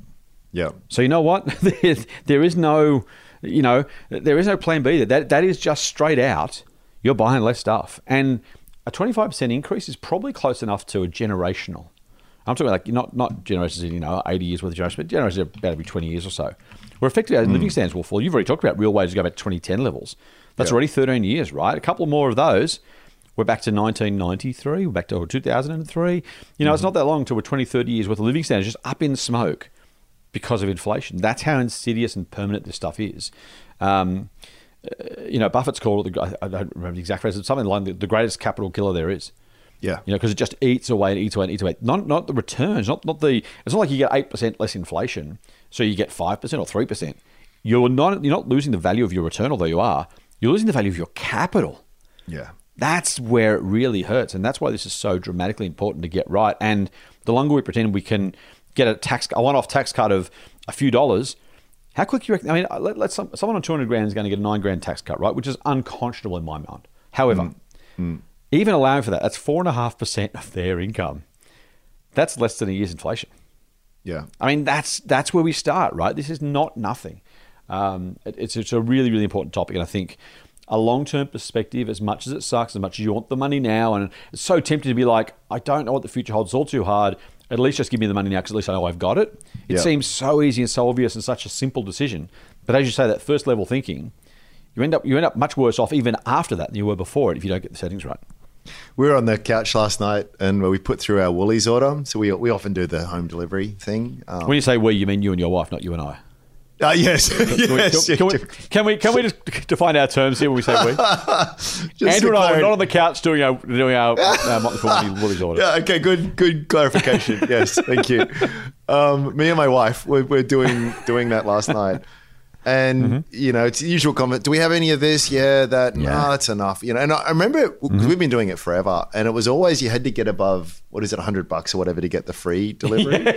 Speaker 6: Yeah.
Speaker 5: So you know what? there, is no, you know, there is no plan B. That that is just straight out. You're buying less stuff, and a 25% increase is probably close enough to a generational. I'm talking like not not generations, you know, 80 years worth of generations, but generations about every 20 years or so. Where effectively our living mm. standards will fall. You've already talked about real wages go back to 2010 levels. That's
Speaker 6: Yeah.
Speaker 5: already 13 years, right? A couple more of those. We're back to 1993. We're back to 2003. You know, it's mm-hmm. not that long until we're 20, 30 years worth of living standards just up in smoke because of inflation. That's how insidious and permanent this stuff is. Um, uh, you know, Buffett's called it, the, I- don't remember the exact phrase, it's something like the, the greatest capital killer there is.
Speaker 6: Yeah.
Speaker 5: You know, because it just eats away and eats away and eats away. Not not the returns, not not the. It's not like you get eight percent less inflation, so you get five percent or three percent. You're not you're not losing the value of your return, although you are. You're losing the value of your capital.
Speaker 6: Yeah.
Speaker 5: That's where it really hurts, and that's why this is so dramatically important to get right. And the longer we pretend we can get a tax, a one-off tax cut of a few dollars, how quick you reckon? I mean, uh, let, let's some, someone on two hundred grand is going to get a nine grand tax cut, right? Which is unconscionable in my mind. However, mm, mm. even allowing for that, that's four and a half percent of their income. That's less than a year's inflation.
Speaker 6: Yeah.
Speaker 5: I mean, that's that's where we start, right? This is not nothing. Um, it- it's it's a really really important topic, and I think a long term perspective, as much as it sucks, as much as you want the money now, and it's so tempting to be like, I don't know what the future holds. It's all too hard. At least just give me the money now, because at least I know I've got it. It
Speaker 6: Yeah.
Speaker 5: seems so easy and so obvious and such a simple decision, but as you say, that first level thinking, you end up you end up much worse off even after that than you were before it if you don't get the settings right.
Speaker 6: We were on the couch last night and we put through our Woolies order. So we, we often do the home delivery thing. Um,
Speaker 5: When you say we, you mean you and your wife, not you and I.
Speaker 6: uh, yes.
Speaker 5: Can we,
Speaker 6: yes.
Speaker 5: can, we, can we can we just define our terms here when we say we? Andrew and I are not on the couch doing our doing our uh, order.
Speaker 6: Yeah, okay, good, good clarification. yes, thank you. Um, me and my wife we're, we're doing doing that last night, and
Speaker 5: Mm-hmm.
Speaker 6: you know, it's the usual comment. Do we have any of this? Yeah, that. No, that's enough. You know, and I remember because
Speaker 5: Mm-hmm.
Speaker 6: we've been doing it forever, and it was always you had to get above what is it, hundred bucks or whatever to get the free delivery.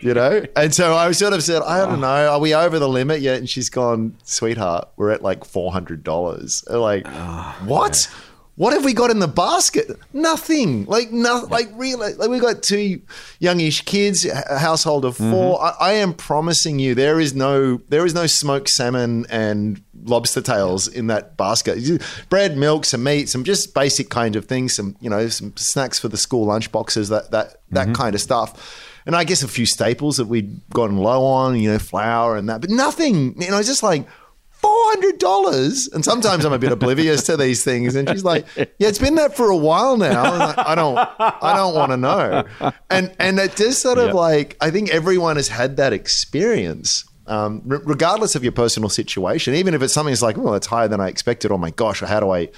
Speaker 6: You know, and so I sort of said, I don't know, are we over the limit yet? And she's gone, sweetheart, we're at like four hundred dollars. Like,
Speaker 5: Oh,
Speaker 6: what? What have we got in the basket? Nothing. Like no, like really. Like we got two youngish kids, a household of 4
Speaker 5: Mm-hmm.
Speaker 6: I, I am promising you, there is no, there is no smoked salmon and lobster tails in that basket. Bread, milk, some meat, some just basic kind of things. Some you know, some snacks for the school lunch boxes. That that that
Speaker 5: Mm-hmm.
Speaker 6: kind of stuff. And I guess a few staples that we'd gotten low on, you know, flour and that, but nothing. You know, just like four hundred dollars. And sometimes I'm a bit oblivious to these things. And she's like, "Yeah, it's been that for a while now." Like, I don't, I don't want to know. And and it just sort of
Speaker 5: Yep.
Speaker 6: like I think everyone has had that experience. Um, re- regardless of your personal situation, even if it's something that's like, well, it's higher than I expected. Oh my gosh, how do I,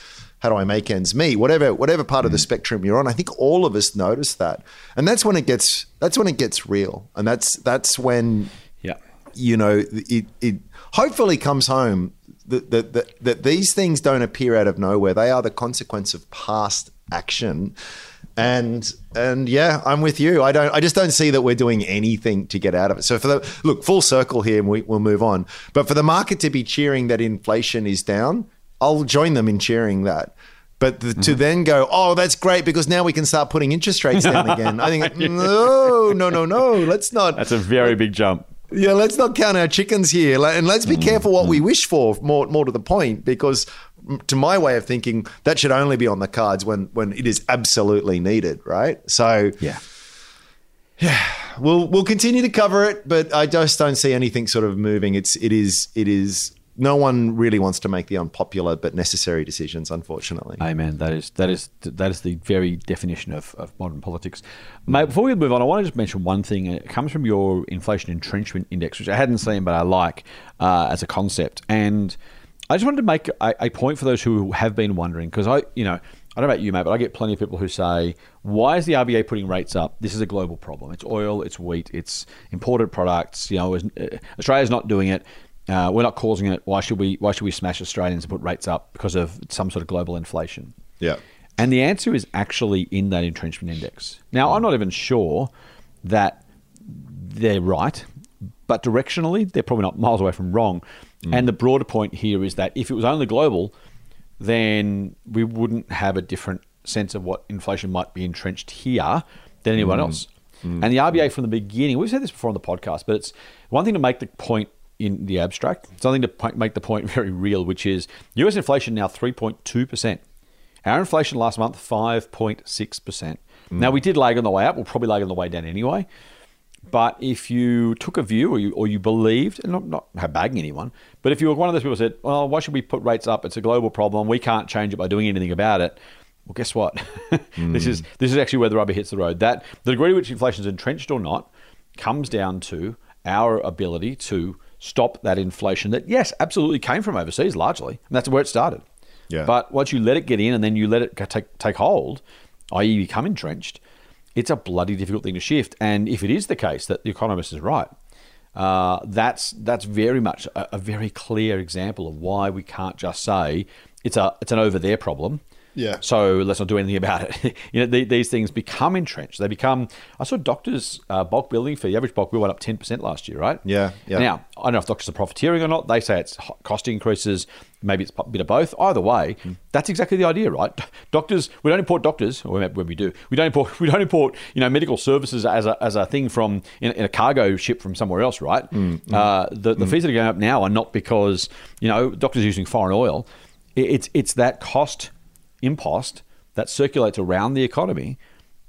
Speaker 6: how do I make ends meet? Whatever, whatever part of the mm. spectrum you're on, I think all of us notice that, and that's when it gets, that's when it gets real, and that's that's when
Speaker 5: Yeah.
Speaker 6: you know, it, it hopefully comes home that, that, that, that these things don't appear out of nowhere. They are the consequence of past action. And and yeah, I'm with you. I don't. I just don't see that we're doing anything to get out of it. So for the look, full circle here, and we, we'll move on. But for the market to be cheering that inflation is down, I'll join them in cheering that. But the, to mm-hmm. then go, oh, that's great because now we can start putting interest rates down again. I think no, no, no, no. Let's not.
Speaker 5: That's a very big jump.
Speaker 6: Yeah, let's not count our chickens here, and let's be mm-hmm. careful what we mm-hmm. wish for. More, more to the point, because to my way of thinking, that should only be on the cards when when it is absolutely needed, right? So
Speaker 5: yeah. Yeah.
Speaker 6: we'll we'll continue to cover it, but I just don't see anything sort of moving. It's it is it is. No one really wants to make the unpopular but necessary decisions, unfortunately.
Speaker 5: Amen. That is that is that is the very definition of, of modern politics. Mate, before we move on, I want to just mention one thing. It comes from your inflation entrenchment index, which I hadn't seen, but I like uh, as a concept. And I just wanted to make a, a point for those who have been wondering, because I, you know, I don't know about you, mate, but I get plenty of people who say, "Why is the RBA putting rates up? This is a global problem. It's oil, it's wheat, it's imported products. You know, uh, Australia's not doing it." Uh, we're not causing it. Why should we? Why should we smash Australians and put rates up because of some sort of global inflation?
Speaker 6: Yeah.
Speaker 5: And the answer is actually in that entrenchment index. Now, I'm not even sure that they're right, but directionally, they're probably not miles away from wrong. Mm. And the broader point here is that if it was only global, then we wouldn't have a different sense of what inflation might be entrenched here than anyone mm. else. Mm. And the RBA from the beginning, we've said this before on the podcast, but it's one thing to make the point in the abstract, something to make the point very real, which is US inflation now 3.2%. Our inflation last month, 5.6%. Mm. Now, we did lag on the way up. We'll probably lag on the way down anyway. But if you took a view or you, or you believed, and not, not bagging anyone, but if you were one of those people who said, well, why should we put rates up? It's a global problem. We can't change it by doing anything about it. Well, guess what? this is mm. this is actually where the rubber hits the road. That the degree to which inflation is entrenched or not comes down to our ability to stop that inflation that, yes, absolutely came from overseas largely. And that's where it started.
Speaker 6: Yeah.
Speaker 5: But once you let it get in and then you let it take, take hold, i.e., become entrenched, it's a bloody difficult thing to shift. And if it is the case that the economist is right, uh, that's that's very much a, a very clear example of why we can't just say it's a it's an over there problem.
Speaker 6: Yeah.
Speaker 5: So let's not do anything about it. you know, the, these things become entrenched. They become. I saw doctors' uh, bulk billing fee. The average bulk bill went up ten percent last year, right?
Speaker 6: Yeah, yeah.
Speaker 5: Now I don't know if doctors are profiteering or not. They say it's cost increases. Maybe it's a bit of both. Either way, that's exactly the idea, right? Doctors. We don't import doctors, or when we do, we don't import. We don't import. You know, medical services as a, as a thing from in, in a cargo ship from somewhere else, right? Uh, the the fees that are going up now are not because you know doctors are using foreign oil. It- It's it's that cost impost that circulates around the economy.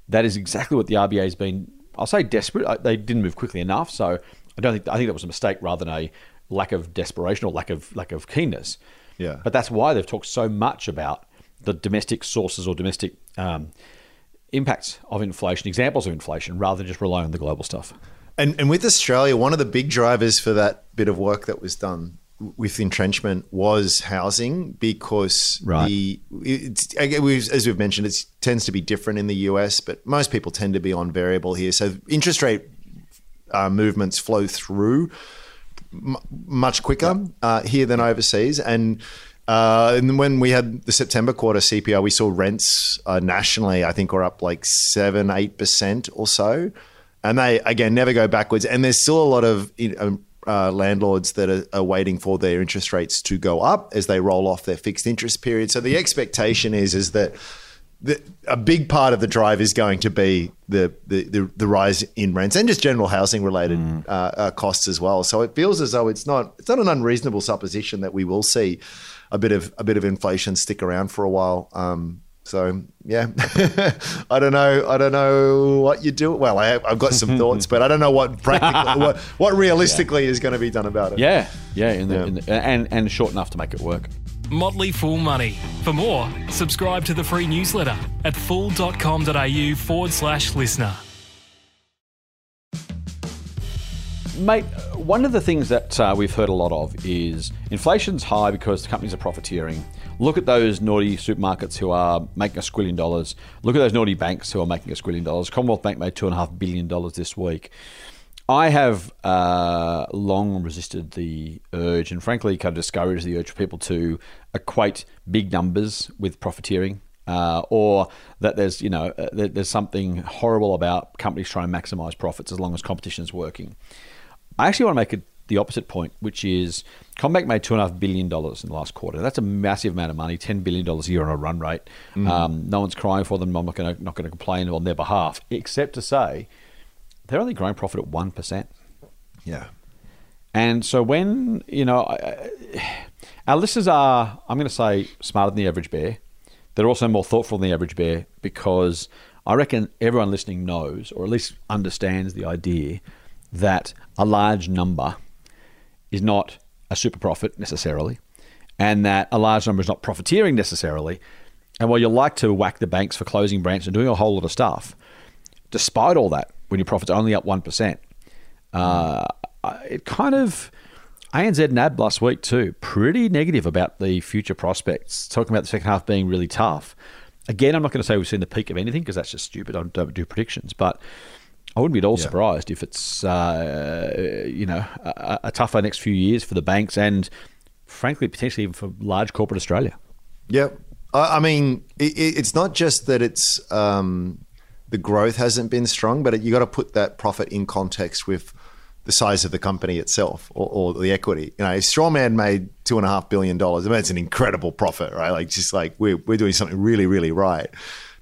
Speaker 5: That is exactly what the RBA has been. I'll say desperate. They didn't move quickly enough, so I don't think. I think that was a mistake rather than a lack of desperation or lack of lack of keenness.
Speaker 6: Yeah.
Speaker 5: But that's why they've talked so much about the domestic sources or domestic um, impacts of inflation, examples of inflation, rather than just relying on the global stuff.
Speaker 6: And, and with Australia, one of the big drivers for that bit of work that was done with entrenchment was housing because
Speaker 5: Right.
Speaker 6: the it's, we've- as we've mentioned, it tends to be different in the US, but most people tend to be on variable here. So interest rate uh, movements flow through m- much quicker uh, here than overseas. And uh, and when we had the September quarter CPI, we saw rents uh, nationally, I think, were up like seven, eight percent or so. And they again never go backwards. And there's still a lot of you know, uh, landlords that are, are waiting for their interest rates to go up as they roll off their fixed interest period. So the expectation is is that the, a big part of the drive is going to be the, the, the, the rise in rents and just general housing related uh, uh, costs as well. So it feels as though it's not it's not an unreasonable supposition that we will see a bit of a bit of inflation stick around for a while. Um, so yeah, I don't know. I don't know what you do. Well, I, I've got some thoughts, but I don't know what practically what, what realistically is going to be done about it.
Speaker 5: Yeah, yeah, in the,
Speaker 6: Yeah.
Speaker 5: In the, and and short enough to make it work.
Speaker 4: Motley Fool Money. For more, subscribe to the free newsletter at fool.com.au forward slash listener.
Speaker 5: Mate, one of the things that uh, we've heard a lot of is inflation's high because the companies are profiteering. Look at those naughty supermarkets who are making a squillion dollars. Look at those naughty banks who are making a squillion dollars. Commonwealth Bank made two and a half billion dollars this week. I have uh, long resisted the urge, and frankly, kind of discouraged the urge for people to equate big numbers with profiteering, uh, or that there's you know uh, there's something horrible about companies trying to maximize profits as long as competition is working. I actually want to make it the opposite point, which is CommBank made two and a half billion dollars in the last quarter. That's a massive amount of money, ten billion dollars a year on a run rate. Um, no one's crying for them. I'm not going to complain on their behalf, except to say they're only growing profit at one percent.
Speaker 6: Yeah.
Speaker 5: And so when you know, our listeners are, I'm going to say, smarter than the average bear. They're also more thoughtful than the average bear because I reckon everyone listening knows, or at least understands, the idea that a large number is not a super profit necessarily, and that a large number is not profiteering necessarily. And while you like to whack the banks for closing branches and doing a whole lot of stuff, despite all that, when your profit's only up 1%, uh, it kind of. ANZ NAB last week too, pretty negative about the future prospects, talking about the second half being really tough. Again, I'm not going to say we've seen the peak of anything because that's just stupid. I don't do predictions, but I wouldn't be at all surprised if it's uh, you know a, a tougher next few years for the banks and frankly potentially even for large corporate Australia.
Speaker 6: Yep. I I mean, it, it- it's not just that it's um, the growth hasn't been strong, but you got to put that profit in context with the size of the company itself or, or the equity. You know, if Strawman made two and a half billion dollars, I mean, it's an incredible profit, right? Like, just like we're we're doing something really, really right.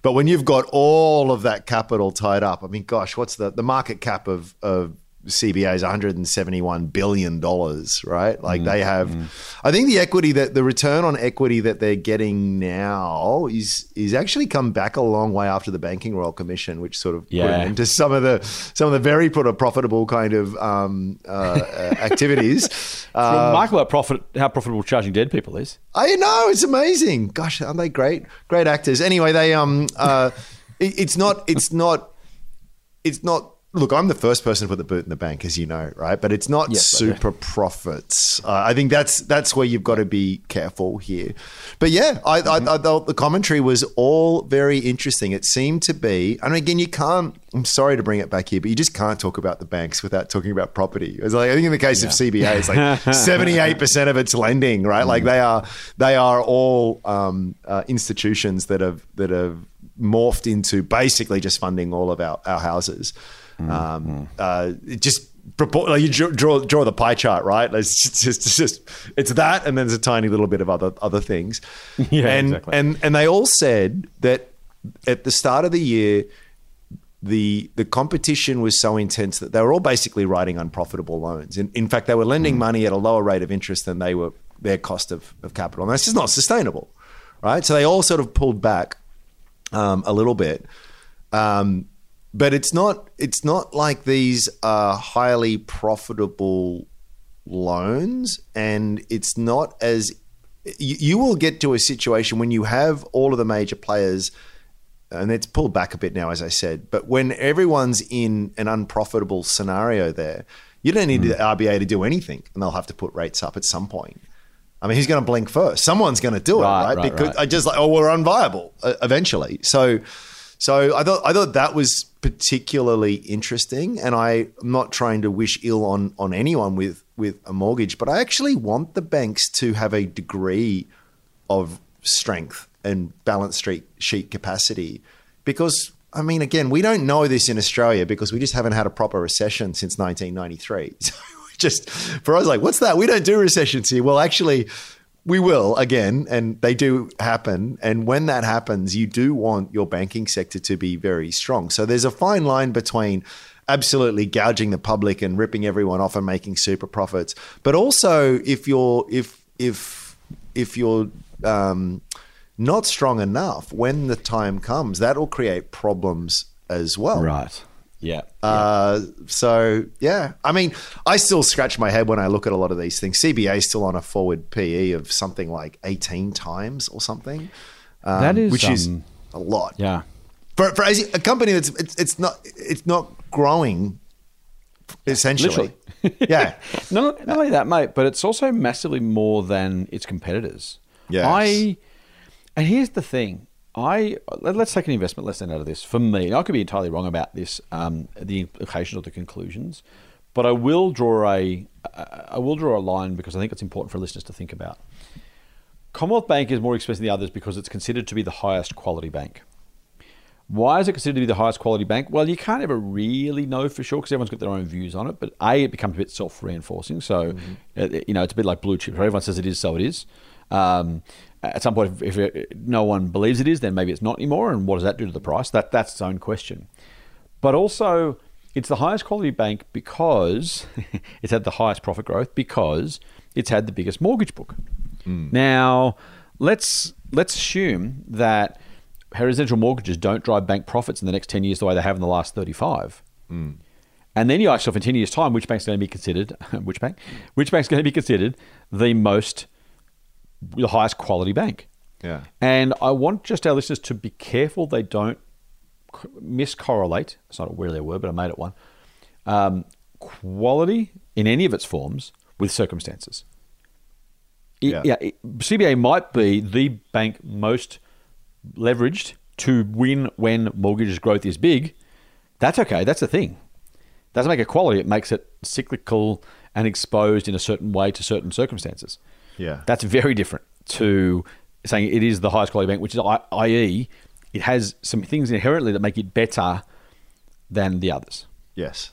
Speaker 6: But when you've got all of that capital tied up, I mean, gosh, what's the the market cap of of CBA is 171 billion dollars, right? Like they have, I think the equity that the return on equity that they're getting now is is actually come back a long way after the Banking Royal Commission, which sort of
Speaker 5: Yeah.
Speaker 6: an end to some of the some of the very profitable kind of um, uh, uh, activities.
Speaker 5: It's
Speaker 6: Uh,
Speaker 5: remarkable how profit how profitable charging dead people is.
Speaker 6: I know it's amazing. Gosh, aren't they great? Great actors. Anyway, they um uh, it, it's not it's not it's not. Look, I'm the first person to put the boot in the bank, as you know, right? But it's not
Speaker 5: Yes, I
Speaker 6: super profits. Uh, I think that's that's where you've got to be careful here. But yeah, I, I, I thought the commentary was all very interesting. It seemed to be, and again, you can't. I'm sorry to bring it back here, but you just can't talk about the banks without talking about property. It's like I think in the case of CBA, it's like 78 percent of its lending, right? Like they are they are all um, uh, institutions that have that have morphed into basically just funding all of our, our houses. Um, uh, it just propor- like you draw, draw draw the pie chart, right? It's just, it's just it's that, and then there's a tiny little bit of other other things.
Speaker 5: Yeah,
Speaker 6: and
Speaker 5: exactly.
Speaker 6: and and they all said that at the start of the year, the the competition was so intense that they were all basically writing unprofitable loans. In, in fact, they were lending money at a lower rate of interest than they were their cost of, of capital, and that's just not sustainable, right? So they all sort of pulled back um, a little bit. Um, but it's not it's not like these are highly profitable loans and it's not as you, you will get to a situation when you have all of the major players and it's pulled back a bit now as i said but when everyone's in an unprofitable scenario there you don't need the rba to do anything and they'll have to put rates up at some point I mean, who's going to blink first? Someone's going to do it,
Speaker 5: Right,
Speaker 6: right?
Speaker 5: right,
Speaker 6: because
Speaker 5: right.
Speaker 6: I just like, oh, we're unviable uh, eventually. So, so I thought I thought that was particularly interesting, and I'm not trying to wish ill on on anyone with with a mortgage, but I actually want the banks to have a degree of strength and balance sheet capacity, because I mean, again, we don't know this in Australia because we just haven't had a proper recession since 1993. So just for us, like, what's that? We don't do recessions here. Well, actually, we will again, and they do happen. And when that happens, you do want your banking sector to be very strong. So there's a fine line between absolutely gouging the public and ripping everyone off and making super profits, but also if you're if if if you're um, not strong enough when the time comes, that will create problems as well.
Speaker 5: Right. Yeah.
Speaker 6: Uh, so yeah, I mean, I still scratch my head when I look at a lot of these things. CBA is still on a forward PE of something like eighteen times or something. Um,
Speaker 5: That is,
Speaker 6: which is
Speaker 5: um,
Speaker 6: a lot.
Speaker 5: yeah.
Speaker 6: for, for a company that's it's, it's not it's not growing. Essentially, yeah.
Speaker 5: Not, not only that, mate, but it's also massively more than its competitors.
Speaker 6: Yeah.
Speaker 5: I and here's the thing. I let, us take an investment lesson out of this. For me, I could be entirely wrong about this, um, the implications or the conclusions, but I will draw a I will draw a line because I think it's important for listeners to think about. Commonwealth Bank is more expensive than the others because it's considered to be the highest quality bank. Why is it considered to be the highest quality bank? Well, you can't ever really know for sure because everyone's got their own views on it. But A, it becomes a bit self reinforcing. So, uh, you know, it's a bit like blue chips. Everyone says it is, so it is. Um, at some point, if, if it, no one believes it is, then maybe it's not anymore. And what does that do to the price? That That's its own question. But also, it's the highest quality bank because it's had the highest profit growth because it's had the biggest mortgage book. Hmm. Now, let's let's assume that residential mortgages don't drive bank profits in the next 10 years the way they have in the last 35. Hmm. And then you ask yourself in 10 years' time, which bank's going to be considered, which bank? Which bank's going to be considered the most, the highest quality bank?
Speaker 6: Yeah.
Speaker 5: And I want just our listeners to be careful they don't miscorrelate. It's not really a word, but I made it one. Um, quality in any of its forms with circumstances. It-
Speaker 6: Yeah.
Speaker 5: yeah, it- CBA might be the bank most leveraged to win when mortgages growth is big. That's okay. That's the thing. doesn't make it quality. It makes it cyclical and exposed in a certain way to certain circumstances.
Speaker 6: Yeah.
Speaker 5: That's very different to saying it is the highest quality bank, which is I- i.e., it has some things inherently that make it better than the others.
Speaker 6: Yes.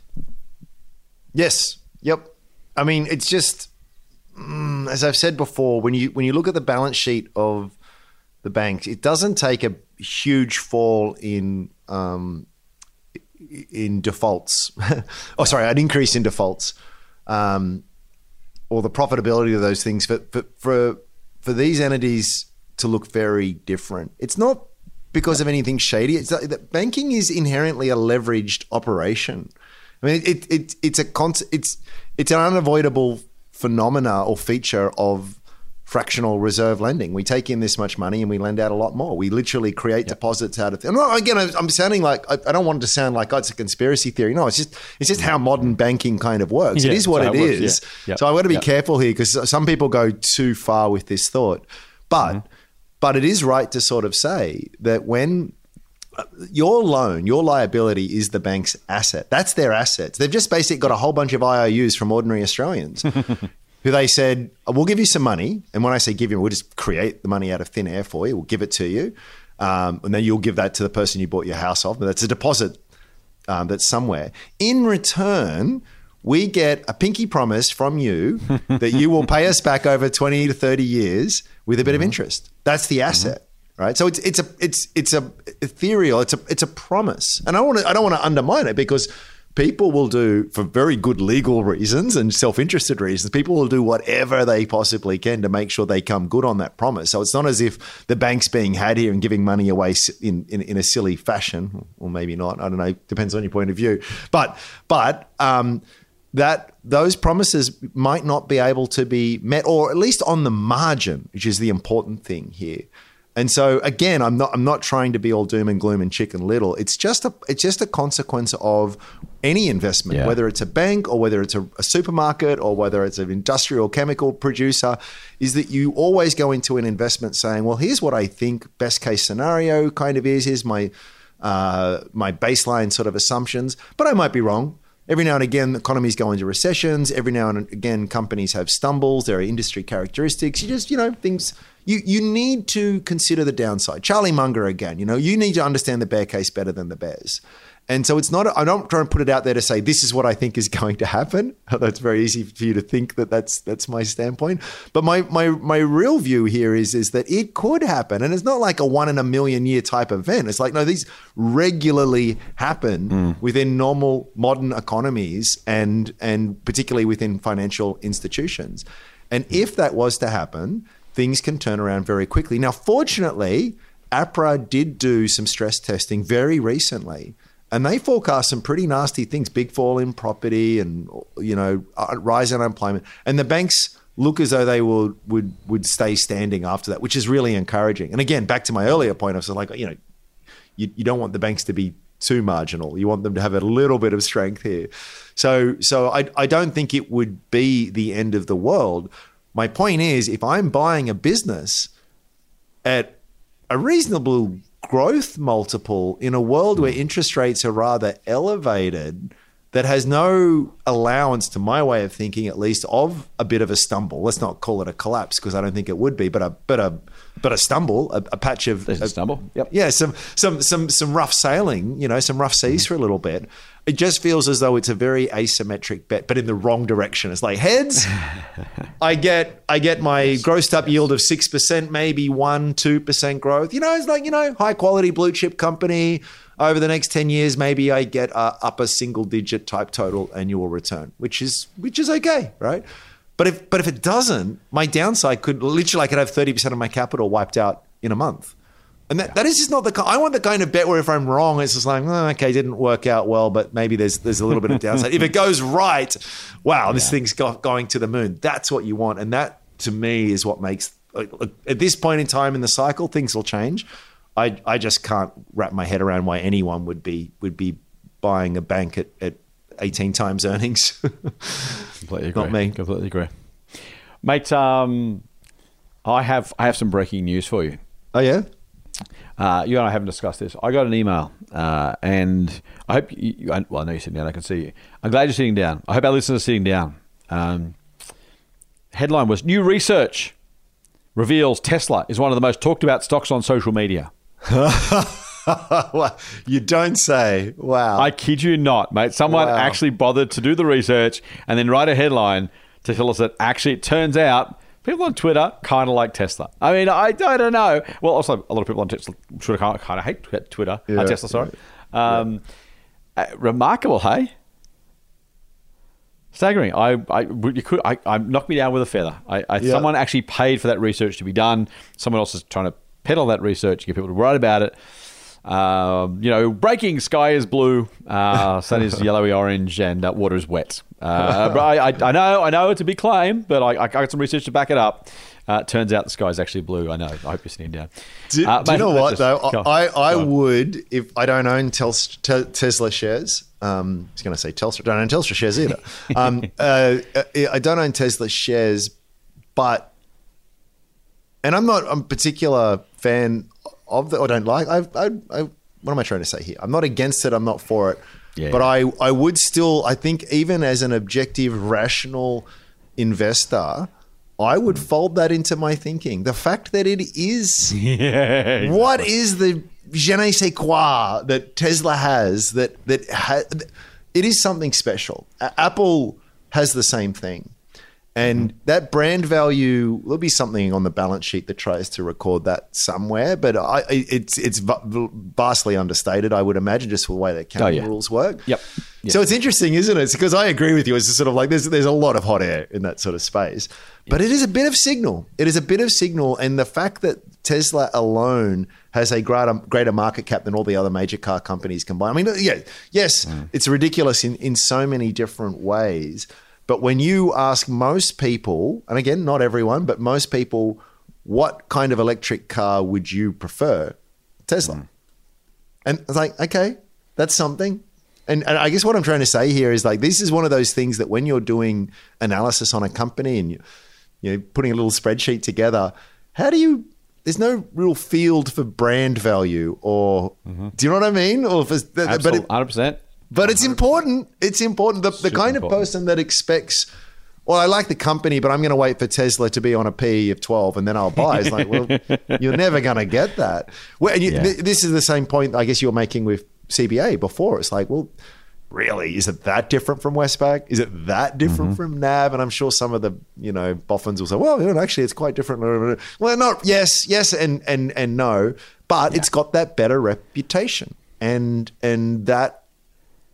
Speaker 6: Yes. Yep. I mean, it's just mm, as I've said before. When you when you look at the balance sheet of the banks, it doesn't take a huge fall in um, in defaults. oh, sorry, an increase in defaults, um, or the profitability of those things for for for, for these entities to look very different. It's not because of anything shady. It's that banking is inherently a leveraged operation. I mean, it, it it's a con- it's it's an unavoidable phenomena or feature of fractional reserve lending. We take in this much money and we lend out a lot more. We literally create deposits out of. And again, I'm sounding like I, don't want it to sound like oh, it's a conspiracy theory. No, it's just it's just how modern banking kind of works.
Speaker 5: Yeah,
Speaker 6: it is what it
Speaker 5: works, yeah. Yep.
Speaker 6: So I want to be
Speaker 5: Yep.
Speaker 6: careful here because some people go too far with this thought, but
Speaker 5: Mm-hmm.
Speaker 6: but it is right to sort of say that when your loan, your liability is the bank's asset. That's their assets. They've just basically got a whole bunch of IOUs from ordinary Australians who they said, We'll give you some money. And when I say give you, we'll just create the money out of thin air for you. We'll give it to you. Um, and then you'll give that to the person you bought your house off. But that's a deposit um, that's somewhere. In return, we get a pinky promise from you that you will pay us back over 20 to 30 years with a bit of interest. That's the asset. Right, so it's it's a it's it's a ethereal. It's a it's a promise, and I want to I don't want to undermine it because people will do for very good legal reasons and self-interested reasons. People will do whatever they possibly can to make sure they come good on that promise. So it's not as if the bank's being had here and giving money away in in, in a silly fashion, or maybe not. I don't know. Depends on your point of view. But but um, that those promises might not be able to be met, or at least on the margin, which is the important thing here. And so again, I'm not I'm not trying to be all doom and gloom and chicken little. It's just a it's just a consequence of any investment,
Speaker 5: Yeah.
Speaker 6: whether it's a bank or whether it's a, a supermarket or whether it's an industrial chemical producer, is that you always go into an investment saying, well, here's what I think best case scenario kind of is. Here's my uh, my baseline sort of assumptions, but I might be wrong. Every now and again, economies go into recessions. Every now and again, companies have stumbles. There are industry characteristics. You just, you know, things. You you need to consider the downside. Charlie Munger again. You know, you need to understand the bear case better than the bears. And so it's not. I'm not trying to put it out there to say this is what I think is going to happen. Although it's very easy for you to think that that's that's my standpoint. But my my my real view here is is that it could happen, and it's not like a one in a million year type event. It's like no, these regularly happen hmm. within normal modern economies, and and particularly within financial institutions. And hmm. if that was to happen, things can turn around very quickly. Now, fortunately, APRA did do some stress testing very recently. And they forecast some pretty nasty things, big fall in property and you know uh, rise in unemployment. And the banks look as though they will would would stay standing after that, which is really encouraging. And again, back to my earlier point, I was like, you know, you, you don't want the banks to be too marginal. You want them to have a little bit of strength here. So so I I don't think it would be the end of the world. My point is, if I'm buying a business at a reasonable growth multiple in a world where hmm. interest rates are rather elevated that has no allowance to my way of thinking at least of a bit of a stumble. Let's not call it a collapse because i don't think it would be but a but a but a stumble a, a patch of
Speaker 5: There's a stumble. Yep.
Speaker 6: yeah some some some some rough sailing you know some rough seas mm-hmm. for a little bit it just feels as though it's a very asymmetric bet but in the wrong direction it's like heads I get I get my grossed up yield of six percent, maybe one two percent growth. You know, it's like you know, high quality blue chip company. Over the next ten years, maybe I get a upper single digit type total annual return, which is which is okay, right? But if but if it doesn't, my downside could literally I could have thirty percent of my capital wiped out in a month. And that, that is just not the. I want the kind of bet where if I'm wrong, it's just like, oh, okay, didn't work out well, but maybe there's there's a little bit of downside. if it goes right, wow, this thing's go, going to the moon. That's what you want, and that to me is what makes. like, At this point in time in the cycle, things will change. I I just can't wrap my head around why anyone would be would be buying a bank at, at 18 times earnings.
Speaker 5: Completely agree.
Speaker 6: Not me.
Speaker 5: Completely agree, mate. Um, I have I have some breaking news for you.
Speaker 6: oh yeah,
Speaker 5: Uh, you and I haven't discussed this. I got an email, uh, and I hope you. Well, I know you're sitting down. I can see you. I'm glad you're sitting down. I hope our listeners are sitting down. Um, headline was: New research reveals Tesla is one of the most talked about stocks on social media.
Speaker 6: You don't say. Wow.
Speaker 5: I kid you not, mate. Someone
Speaker 6: Wow.
Speaker 5: actually bothered to do the research and then write a headline to tell us that actually it turns out people on Twitter kind of like Tesla. I mean, I, I don't know. Well, also a lot of people on Tesla, Twitter kind of, hate Tw- Twitter. Uh,
Speaker 6: Yeah.
Speaker 5: Tesla, sorry. Um, uh, remarkable, hey? Staggering. I, I, you could, I, I knocked me down with a feather. I, I
Speaker 6: Yeah.
Speaker 5: someone actually paid for that research to be done. Someone else is trying to peddle that research, get people to write about it. Um, you know, breaking sky is blue, uh, sun is yellowy orange, and uh, water is wet. Uh, but I, I, I know, I know it's a big claim, but I, I got some research to back it up. Uh, turns out the sky is actually blue. I know. I hope you're sitting down.
Speaker 6: Do,
Speaker 5: Uh,
Speaker 6: do you know what
Speaker 5: just-
Speaker 6: though? I, I would if I don't own Tel- Te- Tesla shares. Um, I was going to say Telstra. Don't own Telstra shares either. um, uh, I don't own Tesla shares, but and I'm not a particular fan of the. I don't like. I, I, I, what am I trying to say here? I'm not against it. I'm not for it.
Speaker 5: Yeah.
Speaker 6: But I, I would still. I think even as an objective, rational investor. I would mm. fold that into my thinking. The fact that it is
Speaker 5: yeah.
Speaker 6: what is the je ne sais quoi that Tesla has that that ha- it is something special. Apple has the same thing. And mm-hmm. that brand value there'll be something on the balance sheet that tries to record that somewhere, but I, it's it's vastly understated. I would imagine just the way that accounting
Speaker 5: Oh, yeah.
Speaker 6: rules work.
Speaker 5: Yep.
Speaker 6: So it's interesting, isn't it? Because I agree with you. It's sort of like there's there's a lot of hot air in that sort of space, but it is a bit of signal. It is a bit of signal, and the fact that Tesla alone has a greater greater market cap than all the other major car companies combined. I mean, yeah, yes, mm. it's ridiculous in in so many different ways. But when you ask most people, and again, not everyone, but most people, what kind of electric car would you prefer? Tesla. And it's like, okay, that's something. And, and I guess what I'm trying to say here is like this is one of those things that when you're doing analysis on a company and you you know putting a little spreadsheet together, how do you? There's no real field for brand value, or do you know what I mean? Or if it's, but it,
Speaker 5: Absolutely. 100%.
Speaker 6: But it's important. It's important. The, the kind of person that expects, well, I like the company, but I'm going to wait for Tesla to be on a PE of 12 and then I'll buy. It's like, well, you're never going to get that. Well, and you,
Speaker 5: Yeah.
Speaker 6: th- this is the same point I guess you were making with CBA before. It's like, well, really, is it that different from Westpac? Is it that different mm-hmm. from NAB? And I'm sure some of the, you know, boffins will say, well, you know, actually, it's quite different. Well, not, yes, yes, and, and, and no, but it's got that better reputation. And, and that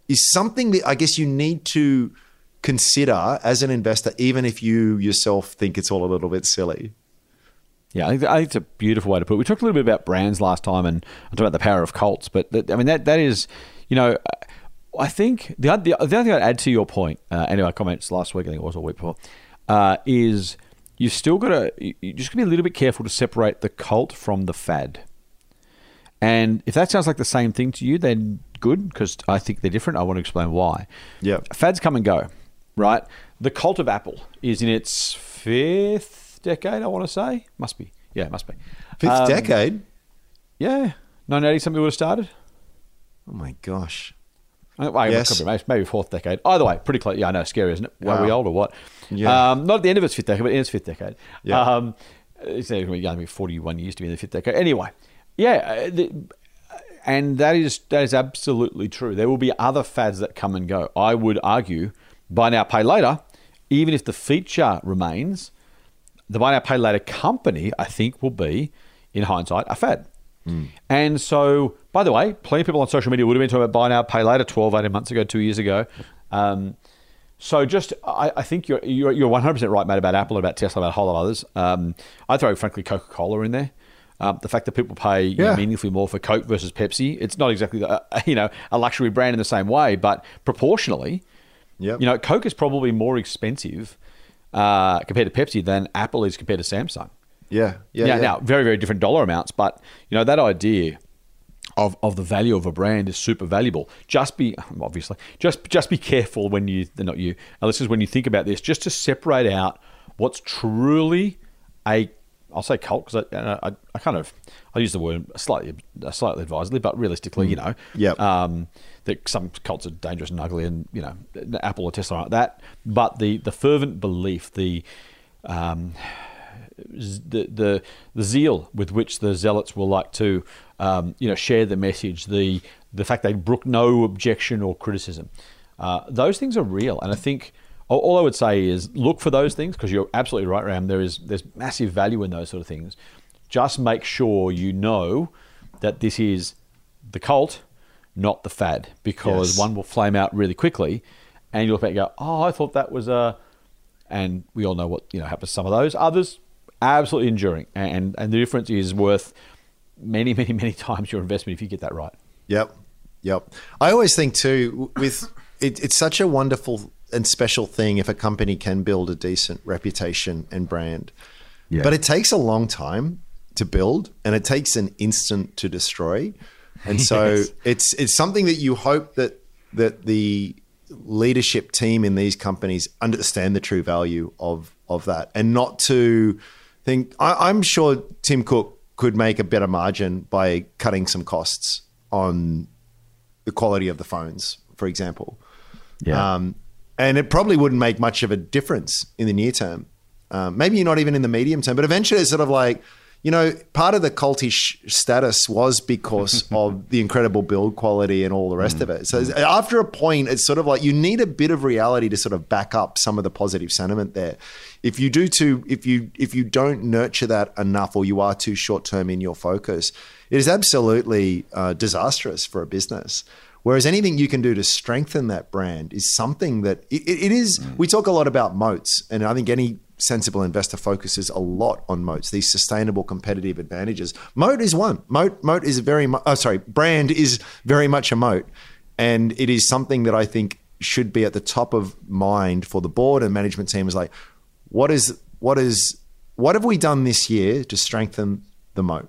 Speaker 6: is something that I guess you need to consider as an investor, even if you yourself think it's all a little bit silly.
Speaker 5: Yeah, I think, it's a beautiful way to put it. We talked a little bit about brands last time and I talked about the power of cults, but that, I mean, that that is, you know, I think the, the, the other thing I'd add to your point, uh, any of our comments last week, I think it was a week before, uh, is you've still got to, you just got to be a little bit careful to separate the cult from the fad. And if that sounds like the same thing to you, then good, because I think they're different. I want to explain why.
Speaker 6: Yeah.
Speaker 5: Fads come and go, right? The cult of Apple is in its fifth decade, I want to say. Must be. Yeah, it must be.
Speaker 6: Fifth
Speaker 5: Um,
Speaker 6: decade?
Speaker 5: Yeah. 1980 something would have started.
Speaker 6: Oh my gosh.
Speaker 5: Uh, Well,
Speaker 6: Yes.
Speaker 5: it could be, maybe- fourth decade. Either way, pretty close. Yeah, I know, scary, isn't it? Are we
Speaker 6: Wow.
Speaker 5: old or what?
Speaker 6: Yeah.
Speaker 5: Um, not at the end of its fifth decade, but in its fifth decade.
Speaker 6: Yeah.
Speaker 5: Um, it's going to be 41 years to be in the fifth decade. Anyway, yeah, uh, and that is that is absolutely true. There will be other fads that come and go. I would argue, buy now, pay later. Even if the feature remains, the buy now, pay later company, I think, will be, in hindsight, a fad. And so, by the way, plenty of people on social media would have been talking about buy now, pay later 12, 18 months ago, two years ago. Um, so just, I, I think you're, you're, you're 100% right, mate, about Apple, about Tesla, about a whole lot of others. Um, I throw, frankly, Coca-Cola in there. Um, the fact that people pay you know, meaningfully more for Coke versus Pepsi, it's not exactly uh, you know a luxury brand in the same way, but proportionally,
Speaker 6: Yep.
Speaker 5: you know, Coke is probably more expensive uh, compared to Pepsi than Apple is compared to Samsung.
Speaker 6: Yeah. Yeah.
Speaker 5: now,
Speaker 6: yeah.
Speaker 5: now, very, very different dollar amounts, but you know that idea of, of the value of a brand is super valuable. Just be obviously just just be careful when you they're not you, Now, this is when you think about this, just to separate out what's truly a I'll say cult because I, I, I kind of I use the word slightly slightly advisedly, but realistically, you know,
Speaker 6: Yep.
Speaker 5: um, that some cults are dangerous and ugly, and you know, Apple or Tesla aren't that. But the the fervent belief, the um, the, the the zeal with which the zealots will like to um, you know share the message, the the fact they brook no objection or criticism, uh, those things are real, and I think. All I would say is look for those things because you're absolutely right, Ram. There is there's massive value in those sort of things. Just make sure you know that this is the cult, not the fad, because
Speaker 6: Yes.
Speaker 5: one will flame out really quickly, and you'll look back and go, "Oh, I thought that was a," and we all know what you know happens to some of those. Others, absolutely enduring, and and the difference is worth many, many, many times your investment if you get that right.
Speaker 6: Yep. Yep. I always think too with it, it's such a wonderful and special thing if a company can build a decent reputation and brand.
Speaker 5: Yeah.
Speaker 6: But it takes a long time to build and it takes an instant to destroy. And so
Speaker 5: Yes.
Speaker 6: it's it's something that you hope that that the leadership team in these companies understand the true value of of that and not to think I, I'm sure Tim Cook could make a better margin by cutting some costs on the quality of the phones, for example.
Speaker 5: Yeah.
Speaker 6: Um, and it probably wouldn't make much of a difference in the near term. Um, maybe you're not even in the medium term, but eventually it's sort of like, you know, part of the cultish status was because of the incredible build quality and all the rest of it. So after a point, it's sort of like you need a bit of reality to sort of back up some of the positive sentiment there. If you do too, if you if you don't nurture that enough, or you are too short term in your focus, it is absolutely uh, disastrous for a business. Whereas anything you can do to strengthen that brand is something that it, it is. Mm. We talk a lot about moats, and I think any sensible investor focuses a lot on moats, these sustainable competitive advantages. Moat is one. Moat, moat is very much. Oh, sorry, brand is very much a moat, and it is something that I think should be at the top of mind for the board and management team. Is like, what is what is what have we done this year to strengthen the moat?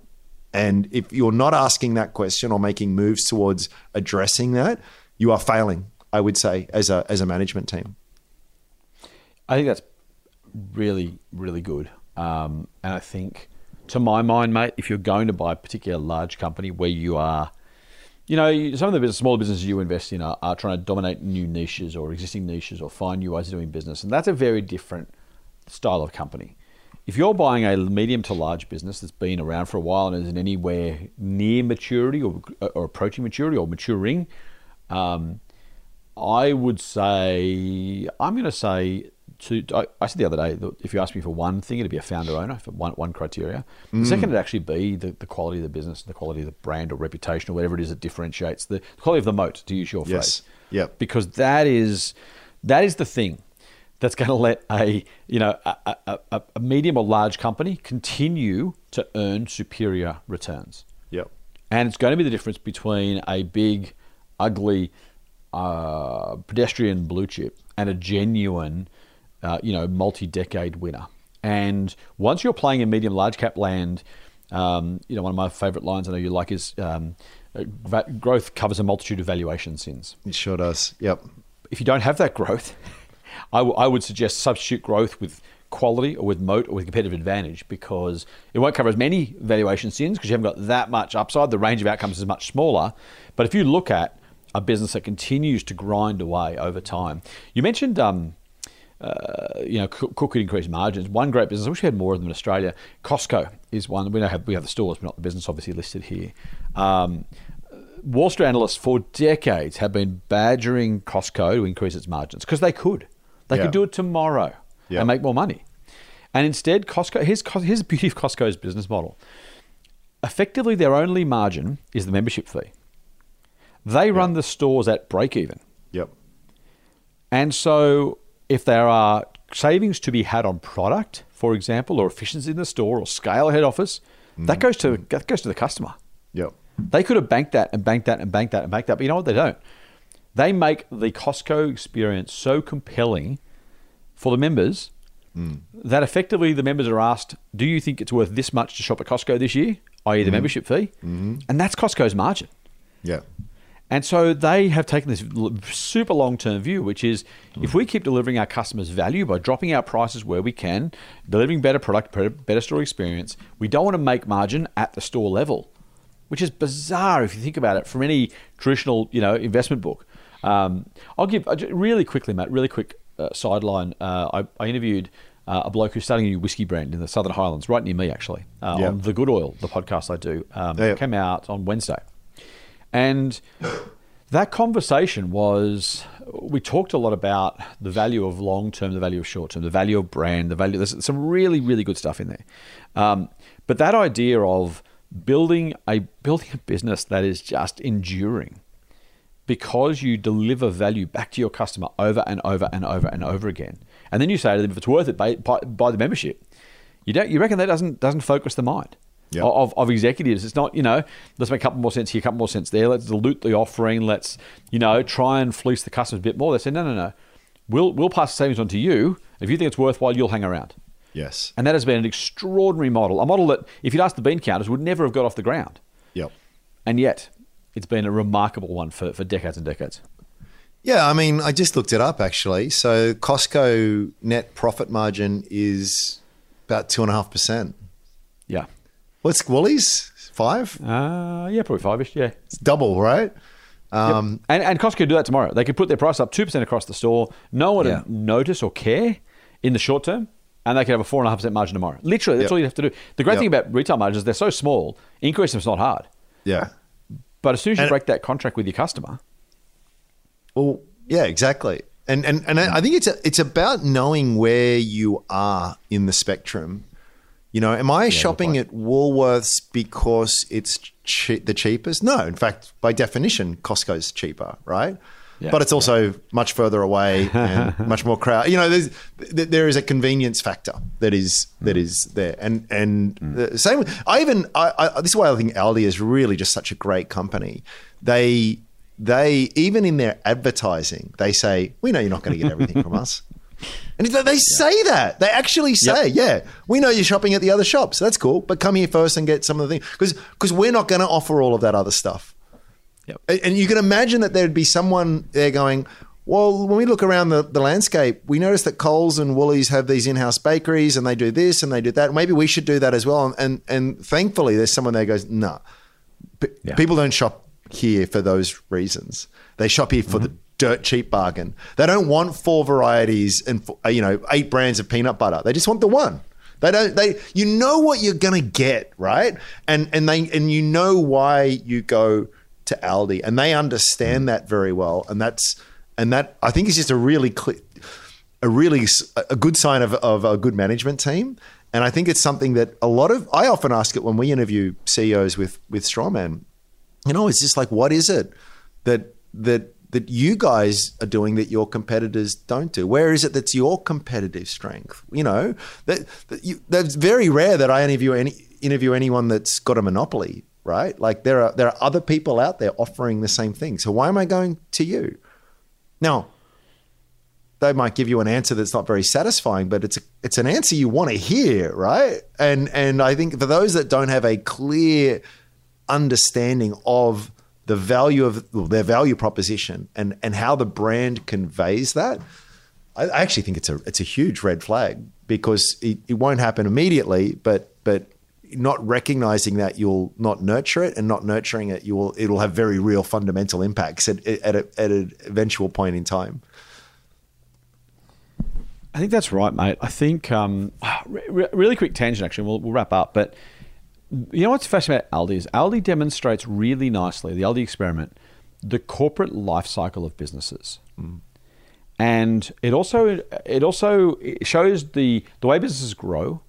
Speaker 6: And if you're not asking that question or making moves towards addressing that, you are failing, I would say, as a as a management team.
Speaker 5: I think that's really, really good. Um, and I think, to my mind, mate, if you're going to buy a particular large company where you are, you know, some of the smaller businesses you invest in are, are trying to dominate new niches or existing niches or find new ways of doing business. And that's a very different style of company. If you're buying a medium to large business that's been around for a while and isn't anywhere near maturity or, or approaching maturity or maturing, um, I would say I'm going to say to. I, I said the other day that if you ask me for one thing, it'd be a founder owner for one one criteria. The second would actually be the, the quality of the business, the quality of the brand or reputation or whatever it is that differentiates the, the quality of the moat. To use your
Speaker 6: Yes.
Speaker 5: phrase,
Speaker 6: Yep.
Speaker 5: because that is that is the thing that's going to let a you know a, a, a, medium or large company continue to earn superior returns.
Speaker 6: Yep.
Speaker 5: And it's going to be the difference between a big, ugly, uh, pedestrian blue chip and a genuine, uh, you know, multi-decade winner. And once you're playing in medium large cap land, um, you know, one of my favorite lines I know you like is um, growth covers a multitude of valuation sins
Speaker 6: It sure does. Yep.
Speaker 5: if you don't have that growth, I, w- I would suggest substitute growth with quality or with moat or with competitive advantage because it won't cover as many valuation sins because you haven't got that much upside. The range of outcomes is much smaller. But if you look at a business that continues to grind away over time, you mentioned. Um, uh, you know, Cook could increase margins. One great business, I wish we had more of them in Australia. Costco is one. We don't have we have the stores, but not the business, obviously listed here. Um, Wall Street analysts for decades have been badgering Costco to increase its margins because they could. They
Speaker 6: Yeah.
Speaker 5: could do it tomorrow
Speaker 6: Yeah.
Speaker 5: and make more money. And instead, Costco, here's, here's the beauty of Costco's business model. Effectively, their only margin is the membership fee. They run the stores at break even.
Speaker 6: Yep.
Speaker 5: And so, if there are savings to be had on product, for example, or efficiency in the store or scale head office, mm-hmm. that goes to mm-hmm. that goes to the customer.
Speaker 6: Yep.
Speaker 5: They could have banked that and banked that and banked that and banked that, but you know what? They don't. They make the Costco experience so compelling for the members mm. that effectively the members are asked, "Do you think it's worth this much to shop at Costco this year?" i.e., the mm-hmm. membership fee, mm-hmm. and that's Costco's margin.
Speaker 6: Yep.
Speaker 5: And so they have taken this super long term view, which is mm. if we keep delivering our customers value by dropping our prices where we can, delivering better product, better- better store experience, we don't want to make margin at the store level, which is bizarre if you think about it from any traditional you know investment book. Um, I'll give uh, really quickly, Matt, really quick uh, sideline. Uh, I, I interviewed uh, a bloke who's starting a new whiskey brand in the Southern Highlands, right near me actually, uh,
Speaker 6: Yeah.
Speaker 5: on the Good Oil, the podcast I do. Um,
Speaker 6: Yeah.
Speaker 5: Came out on Wednesday. And that conversation was we talked a lot about the value of long term, the value of short term, the value of brand, the value. There's some really, really good stuff in there. Um, but that idea of building a building a business that is just enduring because you deliver value back to your customer over and over and over and over again, and then you say to them, if it's worth it, buy, buy, the membership. You don't. You reckon that doesn't doesn't focus the mind
Speaker 6: Yeah.
Speaker 5: of, of executives. It's not, you know, let's make a couple more cents here, a couple more cents there. Let's dilute the offering. Let's, you know, try and fleece the customers a bit more. They say, no, no, no. We'll, we'll pass the savings on to you. If you think it's worthwhile, you'll hang around.
Speaker 6: Yes.
Speaker 5: And that has been an extraordinary model. A model that, if you'd asked the bean counters, would never have got off the ground.
Speaker 6: Yep.
Speaker 5: And yet, it's been a remarkable one for, for decades and decades.
Speaker 6: Yeah, I mean, I just looked it up actually. So Costco net profit margin is about two and a half percent.
Speaker 5: Yeah.
Speaker 6: What's Woolies? Five?
Speaker 5: Uh, yeah, probably five ish. Yeah.
Speaker 6: It's double, right? Um,
Speaker 5: And, and Costco could do that tomorrow. They could put their price up 2% across the store. No one
Speaker 6: Yeah.
Speaker 5: would notice or care in the short term. And they could have a 4.5% margin tomorrow. Literally, that's
Speaker 6: Yep.
Speaker 5: all you have to do. The great
Speaker 6: Yep.
Speaker 5: thing about retail margins, is they're so small, increase them's not hard.
Speaker 6: Yeah.
Speaker 5: But as soon as you
Speaker 6: And-
Speaker 5: break that contract with your customer,
Speaker 6: Well, yeah, exactly. And and and I think it's a, it's about knowing where you are in the spectrum. You know, am I shopping
Speaker 5: point.
Speaker 6: at Woolworths because it's che- the cheapest? No, in fact, by definition, Costco's cheaper, right?
Speaker 5: Yeah.
Speaker 6: but it's also much further away and much more crowd. You know, there's there is a convenience factor that is that mm. is there, and and mm. the same. I even I, I, this is why I think Aldi is really just such a great company. They they even in their advertising they say we know you're not going to get everything from us. And they they say that. They actually say, yeah, we know you're shopping at the other shops. That's cool. But come here first and get some of the things. Because because we're not going to offer all of that other stuff.
Speaker 5: Yep.
Speaker 6: And you can imagine that there'd be someone there going, well, when we look around the, the landscape, we notice that Coles and Woolies have these in-house bakeries and they do this and they do that. Maybe we should do that as well. And and, and thankfully, there's someone there goes, no, P-
Speaker 5: Yeah.
Speaker 6: people don't shop here for those reasons. They shop here for the dirt cheap bargain. They don't want four varieties and uh, you know eight brands of peanut butter. They just want the one. They don't. They you know what you're gonna get right, and and they and you know why you go to Aldi, and they understand mm. that very well, and that's and that I think is just a really clear, a really a good sign of of a good management team. And I think it's something that a lot of I often ask it when we interview CEOs with with Strawman you know, it's just like, what is it that that that you guys are doing that your competitors don't do? Where is it that's your competitive strength? You know, that, that you, that's very rare that I interview any interview anyone that's got a monopoly, right? Like there are there are other people out there offering the same thing. So why am I going to you? Now, they might give you an answer that's not very satisfying, but it's a, it's an answer you want to hear, right? And and I think for those that don't have a clear understanding of the value of well, their value proposition and and how the brand conveys that, I, I actually think it's a it's a huge red flag because it, it won't happen immediately, but but not recognizing that you'll not nurture it and not nurturing it you will it'll have very real fundamental impacts at at, a, at an eventual point in time.
Speaker 5: I think that's right, mate. I think um, re- re- really quick tangent. Actually, we'll, we'll wrap up. But you know what's fascinating about Aldi is Aldi demonstrates really nicely the Aldi experiment, the corporate life cycle of businesses, and it also it also shows the the way businesses grow,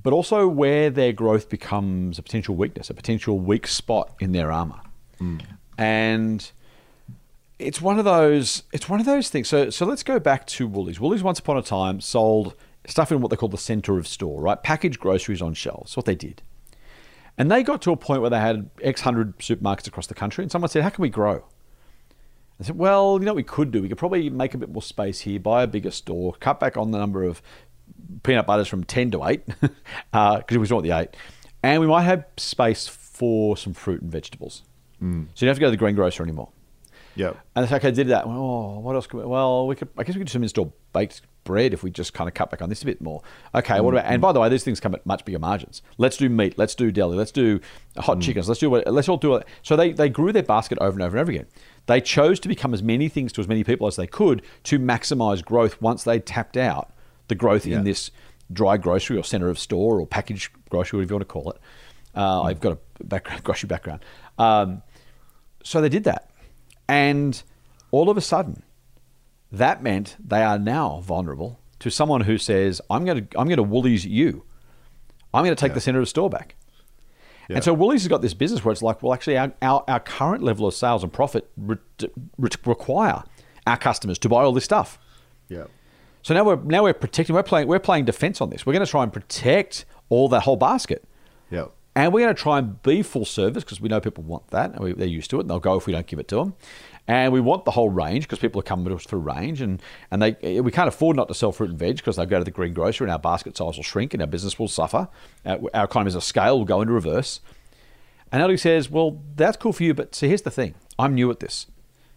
Speaker 5: but also where their growth becomes a potential weakness, a potential weak spot in their armor, hmm. and it's one of those it's one of those things. So so let's go back to Woolies. Woolies once upon a time sold stuff in what they call the center of store, right? Packaged groceries on shelves. What they did. And they got to a point where they had X hundred supermarkets across the country, and someone said, How can we grow? I said, Well, you know what we could do? We could probably make a bit more space here, buy a bigger store, cut back on the number of peanut butters from 10 to 8, uh, because we want the 8. And we might have space for some fruit and vegetables. Mm. So you don't have to go to the greengrocer anymore.
Speaker 6: Yep.
Speaker 5: And it's like I did that. Oh, what else? Could we, well, we could. I guess we could just install baked bread if we just kind of cut back on this a bit more. Okay. What mm. about? And by the way, these things come at much bigger margins. Let's do meat. Let's do deli. Let's do hot mm. chickens. Let's do what. Let's all do it. So they they grew their basket over and over and over again. They chose to become as many things to as many people as they could to maximize growth once they tapped out the growth
Speaker 6: Yeah.
Speaker 5: in this dry grocery or center of store or packaged grocery, whatever you want to call it. Uh, I've got a background, grocery background. Um, so they did that. And all of a sudden, that meant they are now vulnerable to someone who says, I'm going to, I'm going to Woolies you. I'm going to take
Speaker 6: Yeah.
Speaker 5: the center of the store back.
Speaker 6: Yeah.
Speaker 5: And so Woolies has got this business where it's like, well, actually, our, our, our current level of sales and profit re- re- require our customers to buy all this stuff.
Speaker 6: Yeah.
Speaker 5: So now we're now we're protecting. We're playing. We're playing defense on this. We're going to try and protect all that whole basket.
Speaker 6: Yeah.
Speaker 5: And we're going to try and be full service because we know people want that and we, they're used to it and they'll go if we don't give it to them. And we want the whole range because people are coming to us for range and, and they we can't afford not to sell fruit and veg because they'll go to the green grocery and our basket size will shrink and our business will suffer. Our, our economies of scale will go into reverse. And Aldi says, well, that's cool for you, but see, here's the thing. I'm new at this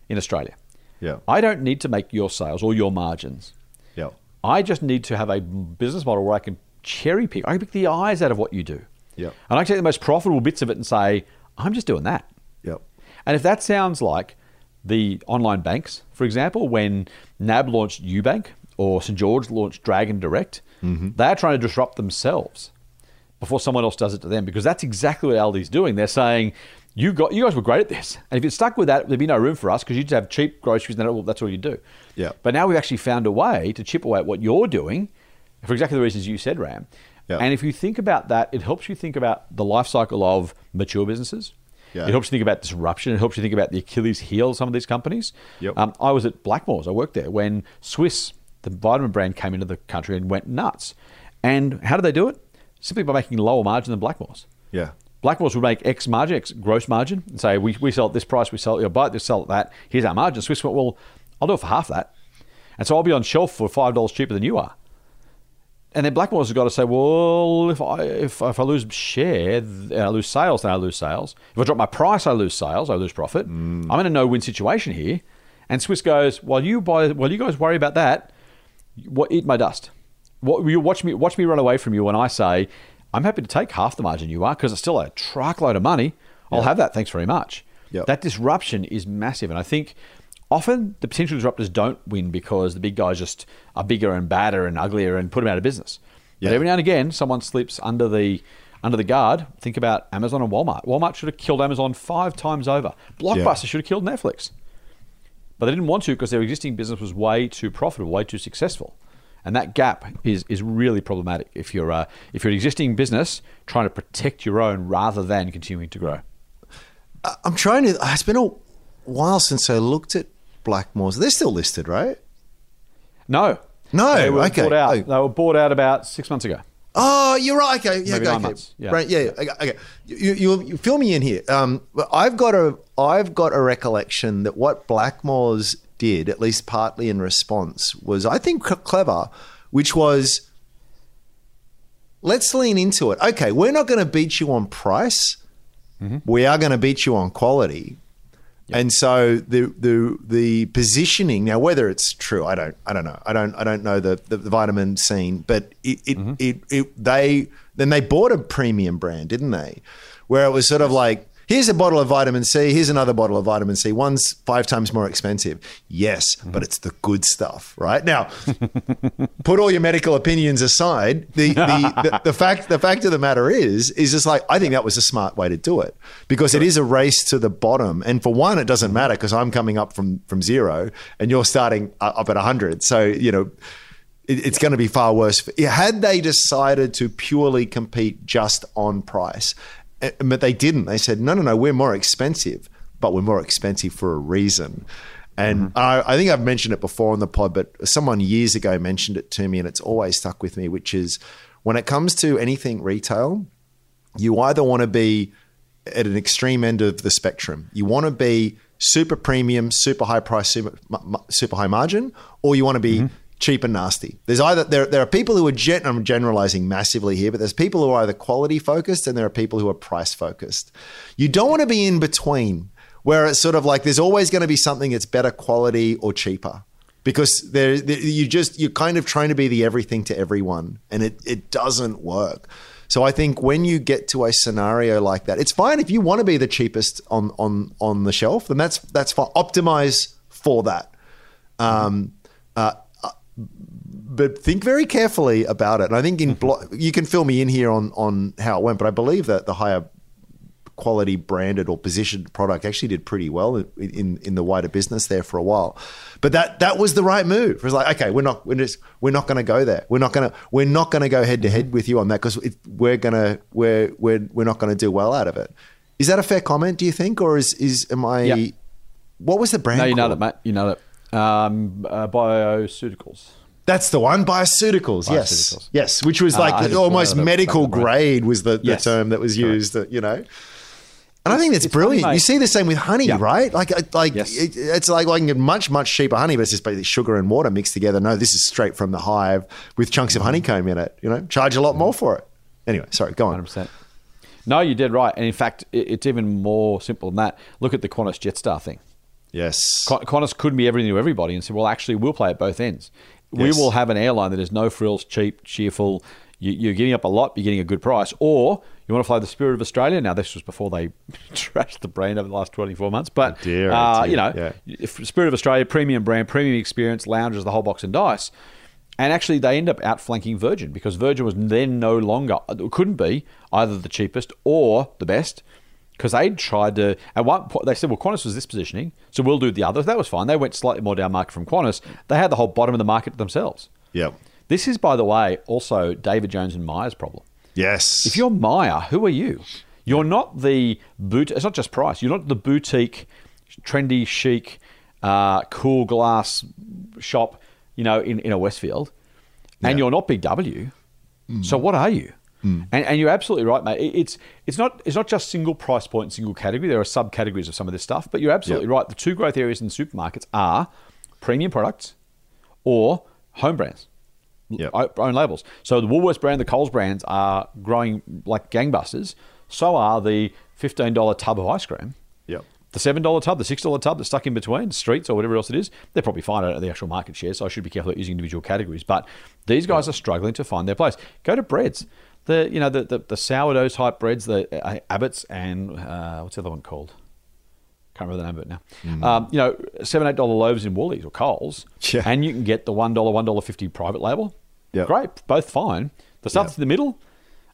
Speaker 5: in Australia.
Speaker 6: Yeah.
Speaker 5: I don't need to make your sales or your margins. I just need to have a business model where I can cherry pick. I can pick the eyes out of what you do.
Speaker 6: Yep.
Speaker 5: And I can take the most profitable bits of it and say, I'm just doing that.
Speaker 6: Yep.
Speaker 5: And if that sounds like the online banks, for example, when NAB launched Ubank or St. George launched Dragon Direct, mm-hmm. they're trying to disrupt themselves before someone else does it to them because that's exactly what Aldi's doing. They're saying, you got you guys were great at this, and if you'd stuck with that, there'd be no room for us because you'd have cheap groceries, and that's all you do.
Speaker 6: Yeah.
Speaker 5: But now we've actually found a way to chip away at what you're doing for exactly the reasons you said, Ram.
Speaker 6: Yeah.
Speaker 5: And if you think about that, it helps you think about the life cycle of mature businesses.
Speaker 6: Yeah.
Speaker 5: It helps you think about disruption. It helps you think about the Achilles heel of some of these companies.
Speaker 6: Yep.
Speaker 5: Um, I was at Blackmores. I worked there when Swiss, the vitamin brand, came into the country and went nuts. And how did they do it? Simply by making lower margin than Blackmores.
Speaker 6: Yeah.
Speaker 5: Blackmores would make X margin, X gross margin, and say, we, we sell at this price, we sell, you know, buy it, this, sell at that. Here's our margin. Swiss went, well, I'll do it for half that. And so I'll be on shelf for $5 cheaper than you are. And then Blackmores has got to say, well, if I if, if I lose share, and I lose sales, then I lose sales. If I drop my price, I lose sales, I lose profit. Mm. I'm in a no-win situation here. And Swiss goes, while you buy, while you guys worry about that, what eat my dust. What you watch me watch me run away from you when I say I'm happy to take half the margin you are because it's still a truckload of money. I'll have that. Thanks very much.
Speaker 6: Yep.
Speaker 5: That disruption is massive, and I think often the potential disruptors don't win because the big guys just are bigger and badder and uglier and put them out of business.
Speaker 6: Yeah.
Speaker 5: But every now and again, someone slips under the under the guard. Think about Amazon and Walmart. Walmart should have killed Amazon five times over. Blockbuster should have killed Netflix but they didn't want to because their existing business was way too profitable, way too successful, and that gap is is really problematic if you're uh, if you're an existing business trying to protect your own rather than continuing to grow.
Speaker 6: I'm trying to. It's been a while since I looked at Blackmores. They're still listed, right?
Speaker 5: No,
Speaker 6: No,
Speaker 5: they were
Speaker 6: okay.
Speaker 5: bought out.
Speaker 6: Oh.
Speaker 5: They were bought out about six months ago.
Speaker 6: Oh, you're right. Okay, yeah,
Speaker 5: Maybe
Speaker 6: okay, okay.
Speaker 5: yeah.
Speaker 6: right. Yeah, yeah. Okay, okay. You, you, you fill me in here. Um, I've got a, I've got a recollection that what Blackmores did, at least partly in response, was I think clever, which was let's lean into it. Okay, we're not going to beat you on price. We are going to beat you on quality. And so the the the positioning now, whether it's true, I don't I don't know. I don't I don't know the the, the vitamin scene, but it it, mm-hmm. it it they then they bought a premium brand, didn't they? Where it was sort of like here's a bottle of vitamin C, here's another bottle of vitamin C. One's five times more expensive, yes, but it's the good stuff, right? Now, put all your medical opinions aside. The, the, the, the fact the fact of the matter is is just like I think that was a smart way to do it because it is a race to the bottom. And for one, it doesn't matter because I'm coming up from from zero and you're starting uh, up at hundred. So you know. it- It's going to be far worse. Had they decided to purely compete just on price, Eh, but they didn't. They said, no, no, no, we're more expensive, but we're more expensive for a reason. And mm-hmm. I, I think I've mentioned it before on the pod, but someone years ago mentioned it to me, and it's always stuck with me, which is when it comes to anything retail, you either want to be at an extreme end of the spectrum. You want to be super premium, super high price, super, super high margin, or you want to be mm-hmm. Cheap and nasty. There's either there there are people who are gen, I'm generalizing massively here, but there's people who are either quality focused and there are people who are price focused. You don't want to be in between where it's sort of like there's always going to be something that's better quality or cheaper because there you just you're kind of trying to be the everything to everyone and it it doesn't work. So I think when you get to a scenario like that, it's fine if you want to be the cheapest on on on the shelf, then that's that's fine. Optimize for that. Um, uh, but think very carefully about it. And I think in blo- you can fill me in here on on how it went, but I believe that the higher quality branded or positioned product actually did pretty well in, in in the wider business there for a while. But that that was the right move. It was like, okay, we're not we're just we're not going to go there. We're not going to we're not going to go head to head with you on that because we're gonna we're we're we're not going to do well out of it. Is that a fair comment? Do you think, or is is am I?
Speaker 5: Yeah.
Speaker 6: What was the brand?
Speaker 5: No, you know that, mate. You know that. Um, uh, bioceuticals.
Speaker 6: That's the one, bioceuticals. Yes,
Speaker 5: Bioceuticals.
Speaker 6: yes, which was
Speaker 5: Uh,
Speaker 6: like
Speaker 5: to
Speaker 6: almost medical grade was the, the
Speaker 5: Yes.
Speaker 6: term that was used. uh, You know, and I think that's
Speaker 5: it's funny,
Speaker 6: brilliant. you see the same with honey,
Speaker 5: Yeah.
Speaker 6: right? Like, uh, like
Speaker 5: Yes.
Speaker 6: it, it's like I can get much much cheaper honey, but it's just basically sugar and water mixed together. No, this is straight from the hive with chunks of
Speaker 5: Mm-hmm.
Speaker 6: honeycomb in it. You know, charge a lot more for it. Anyway, sorry, go on.
Speaker 5: 100%. No, you did right. And in fact, it- it's even more simple than that. Look at the Qantas Jetstar thing.
Speaker 6: Yes,
Speaker 5: Qantas couldn't be everything to everybody and said, well, actually, we'll play at both ends. We
Speaker 6: Yes.
Speaker 5: will have an airline that is no frills, cheap, cheerful. You, you're giving up a lot, you're getting a good price. Or you want to fly the Spirit of Australia. Now, this was before they trashed the brand over the last 24 months. But,
Speaker 6: Oh dear,
Speaker 5: uh,
Speaker 6: dear,
Speaker 5: you know,
Speaker 6: yeah.
Speaker 5: Spirit of Australia, premium brand, premium experience, lounges, the whole box and dice. And actually, they end up outflanking Virgin because Virgin was then no longer, couldn't be either the cheapest or the best because they'd tried to, at one point, they said, well, Qantas was this positioning, so we'll do the other. That was fine. They went slightly more down market from Qantas. They had the whole bottom of the market themselves.
Speaker 6: yep,
Speaker 5: This is, by the way, also David Jones and Myers' problem.
Speaker 6: yes.
Speaker 5: If you're Myer, who are you? You're not the boot. It's not just price. You're not the boutique, trendy, chic, uh, cool glass shop. You know, in, in a Westfield, and you're not Big W. So what are you? Mm. And, and you're absolutely right, mate. It's it's not it's not just single price point, single category. There are subcategories of some of this stuff, but you're absolutely
Speaker 6: Yep.
Speaker 5: right. The two growth areas in supermarkets are premium products or home brands
Speaker 6: Yep.
Speaker 5: own labels. So the Woolworths brand, the Coles brands are growing like gangbusters. So are the fifteen dollar tub of ice cream.
Speaker 6: Yep.
Speaker 5: The seven dollar tub, the six dollar tub that's stuck in between streets or whatever else it is. They're probably fine at the actual market share. So I should be careful at using individual categories. But these guys are struggling to find their place. Go to breads. The you know the the, the sourdough type breads, the uh, Abbott's and uh, what's the other one called? Can't remember the name of it now. Um, you know, seven eight dollar loaves in Woolies or Coles,
Speaker 6: Yeah.
Speaker 5: and you can get the one dollar one dollar fifty private label.
Speaker 6: Yep.
Speaker 5: Great, both fine. The stuff
Speaker 6: Yep.
Speaker 5: in the middle,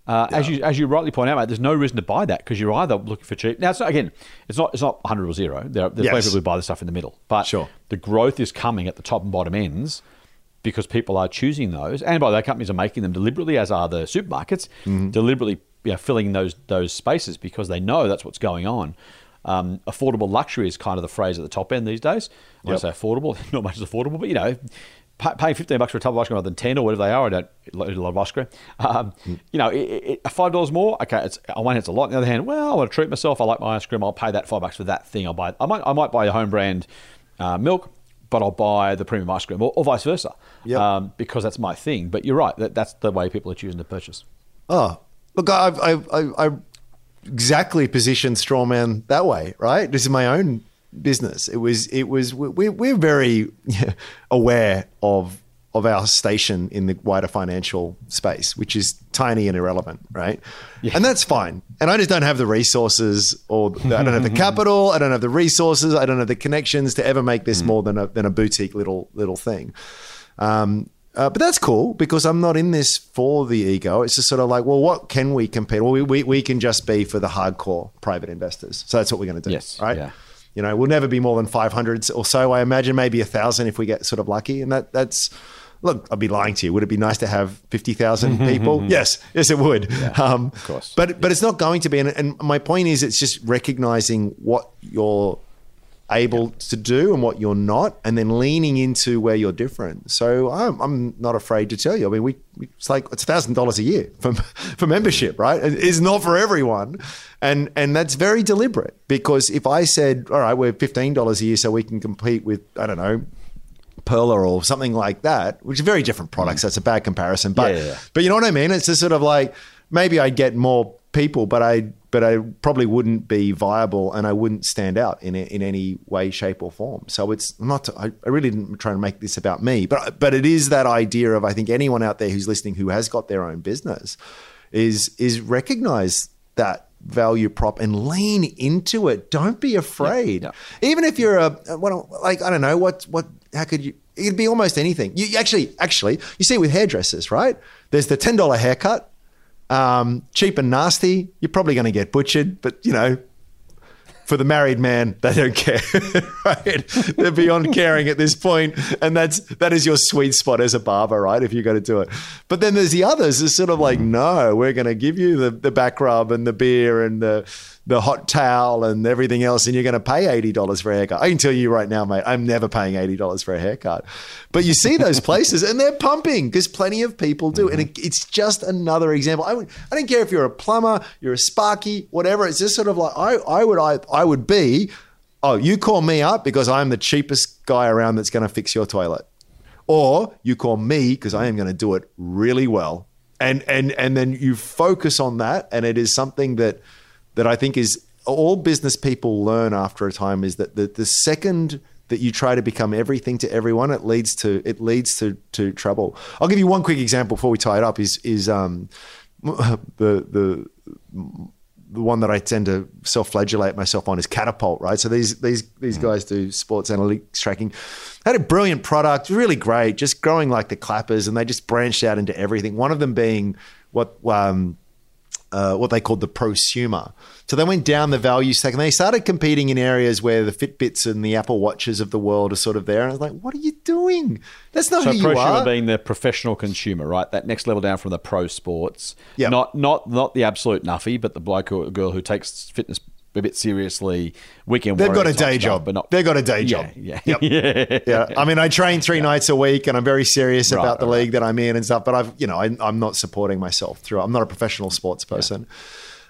Speaker 5: uh, as you as you rightly point out, mate, there's no reason to buy that because you're either looking for cheap. Now, it's not, again, it's not it's not 100 or zero. There, there's plenty of people who buy the stuff in the middle, but
Speaker 6: Sure.
Speaker 5: the growth is coming at the top and bottom ends because people are choosing those, and by the way, companies are making them deliberately, as are the supermarkets,
Speaker 6: Mm-hmm.
Speaker 5: deliberately you know, filling those those spaces because they know that's what's going on. Um, affordable luxury is kind of the phrase at the top end these days. When
Speaker 6: Yep.
Speaker 5: I say affordable, not much is affordable, but you know, pay, paying fifteen bucks for a tub of ice cream rather than ten or whatever they are. I don't eat a lot of ice cream. Um, You know, it, it, five dollars more. Okay, it's on one hand it's a lot. On the other hand, well, I want to treat myself. I like my ice cream. I'll pay that five bucks for that thing. I'll buy. I might. I might buy a home brand uh, milk, but I'll buy the premium ice cream, or, or vice versa,
Speaker 6: Yep.
Speaker 5: um, because that's my thing. But you're right. That, that's the way people are choosing to purchase.
Speaker 6: Oh, look, I've, I've, I've, I've exactly positioned Strawman that way, right? This is my own business. It was, it was, we, we're very aware of, of our station in the wider financial space, which is tiny and irrelevant, right? And that's fine. And I just don't have the resources or the, I don't have the capital. I don't have the resources. I don't have the connections to ever make this more than a, than a boutique little, little thing. Um, uh, but that's cool because I'm not in this for the ego. It's just sort of like, well, what can we compete? Well, we, we, we can just be for the hardcore private investors. So that's what we're going to do.
Speaker 5: Yes,
Speaker 6: Right.
Speaker 5: yeah.
Speaker 6: You know, we'll never be more than 500 or so. I imagine maybe a thousand if we get sort of lucky. And that that's, look, I'd be lying to you. Would it be nice to have 50,000 people? yes. Yes, it would. um, of
Speaker 5: course.
Speaker 6: But, but it's not going to be. And, and my point is, it's just recognizing what you're able to do and what you're not, and then leaning into where you're different. So I'm, I'm not afraid to tell you. I mean, we, we it's like it's thousand dollars a year for for membership, right? It- It's not for everyone, and and that's very deliberate because if I said, all right, we're fifteen dollars a year, so we can compete with I don't know. Perla or something like that, which are very different products. Mm. That's a bad comparison, but
Speaker 5: Yeah, yeah, yeah.
Speaker 6: but you know what I mean. It's just sort of like maybe I'd get more people, but I but I probably wouldn't be viable and I wouldn't stand out in in any way, shape, or form. So it's not. To, I, I really didn't try to make this about me, but but it is that idea of I think anyone out there who's listening who has got their own business is is recognize that value prop and lean into it. Don't be afraid.
Speaker 5: Yeah.
Speaker 6: Even if you're a like I don't know what what how could you it'd be almost anything. You actually actually you see it with hairdressers, right? There's the ten dollar haircut. Um, cheap and nasty, you're probably going to get butchered, but you know, for the married man, they don't care. right? They're beyond caring at this point, and that's that is your sweet spot as a barber, right? If you got to do it. But then there's the others. It's sort of like, no, we're going to give you the the back rub and the beer and the the hot towel and everything else, and you're going to pay eighty dollars for a haircut. I can tell you right now, mate, I'm never paying eighty dollars for a haircut. But you see those places, and they're pumping because plenty of people do, and it, mm-hmm. it's just another example. I would, I don't care if you're a plumber, you're a sparky, whatever. It's just sort of like I, I would, I, I would be. Oh, you call me up because I'm the cheapest guy around that's going to fix your toilet, or you call me because I am going to do it really well, and and and then you focus on that, and it is something that that I think is all business people learn after a time is that the, the second that you try to become everything to everyone, it leads to it leads to to trouble. I'll give you one quick example before we tie it up. Is is um, the the the one that I tend to self-flagellate myself on is Catapult, right? So these these these guys do sports analytics tracking. Had a brilliant product, really great, just growing like the clappers, and they just branched out into everything. One of them being what um, uh, what they called the prosumer. So they went down the value stack and they started competing in areas where the Fitbits and the Apple Watches of the world are sort of there. And I was like, what are you doing? That's not
Speaker 5: So
Speaker 6: who you
Speaker 5: prosumer
Speaker 6: are.
Speaker 5: being the professional consumer, right? That next level down from the pro sports.
Speaker 6: Yep.
Speaker 5: Not not not the absolute nuffy, but the bloke or girl who takes fitness a bit seriously. Weekend.
Speaker 6: They've got a day
Speaker 5: stuff,
Speaker 6: job.
Speaker 5: but not.
Speaker 6: They've got a day job.
Speaker 5: yeah,
Speaker 6: Yep.
Speaker 5: yeah.
Speaker 6: yeah. I mean, I train three nights a week, and I'm very serious
Speaker 5: Right,
Speaker 6: about the
Speaker 5: right,
Speaker 6: league that I'm in and stuff. But I've, you know, I, I'm not supporting myself through. I'm not a professional sports person,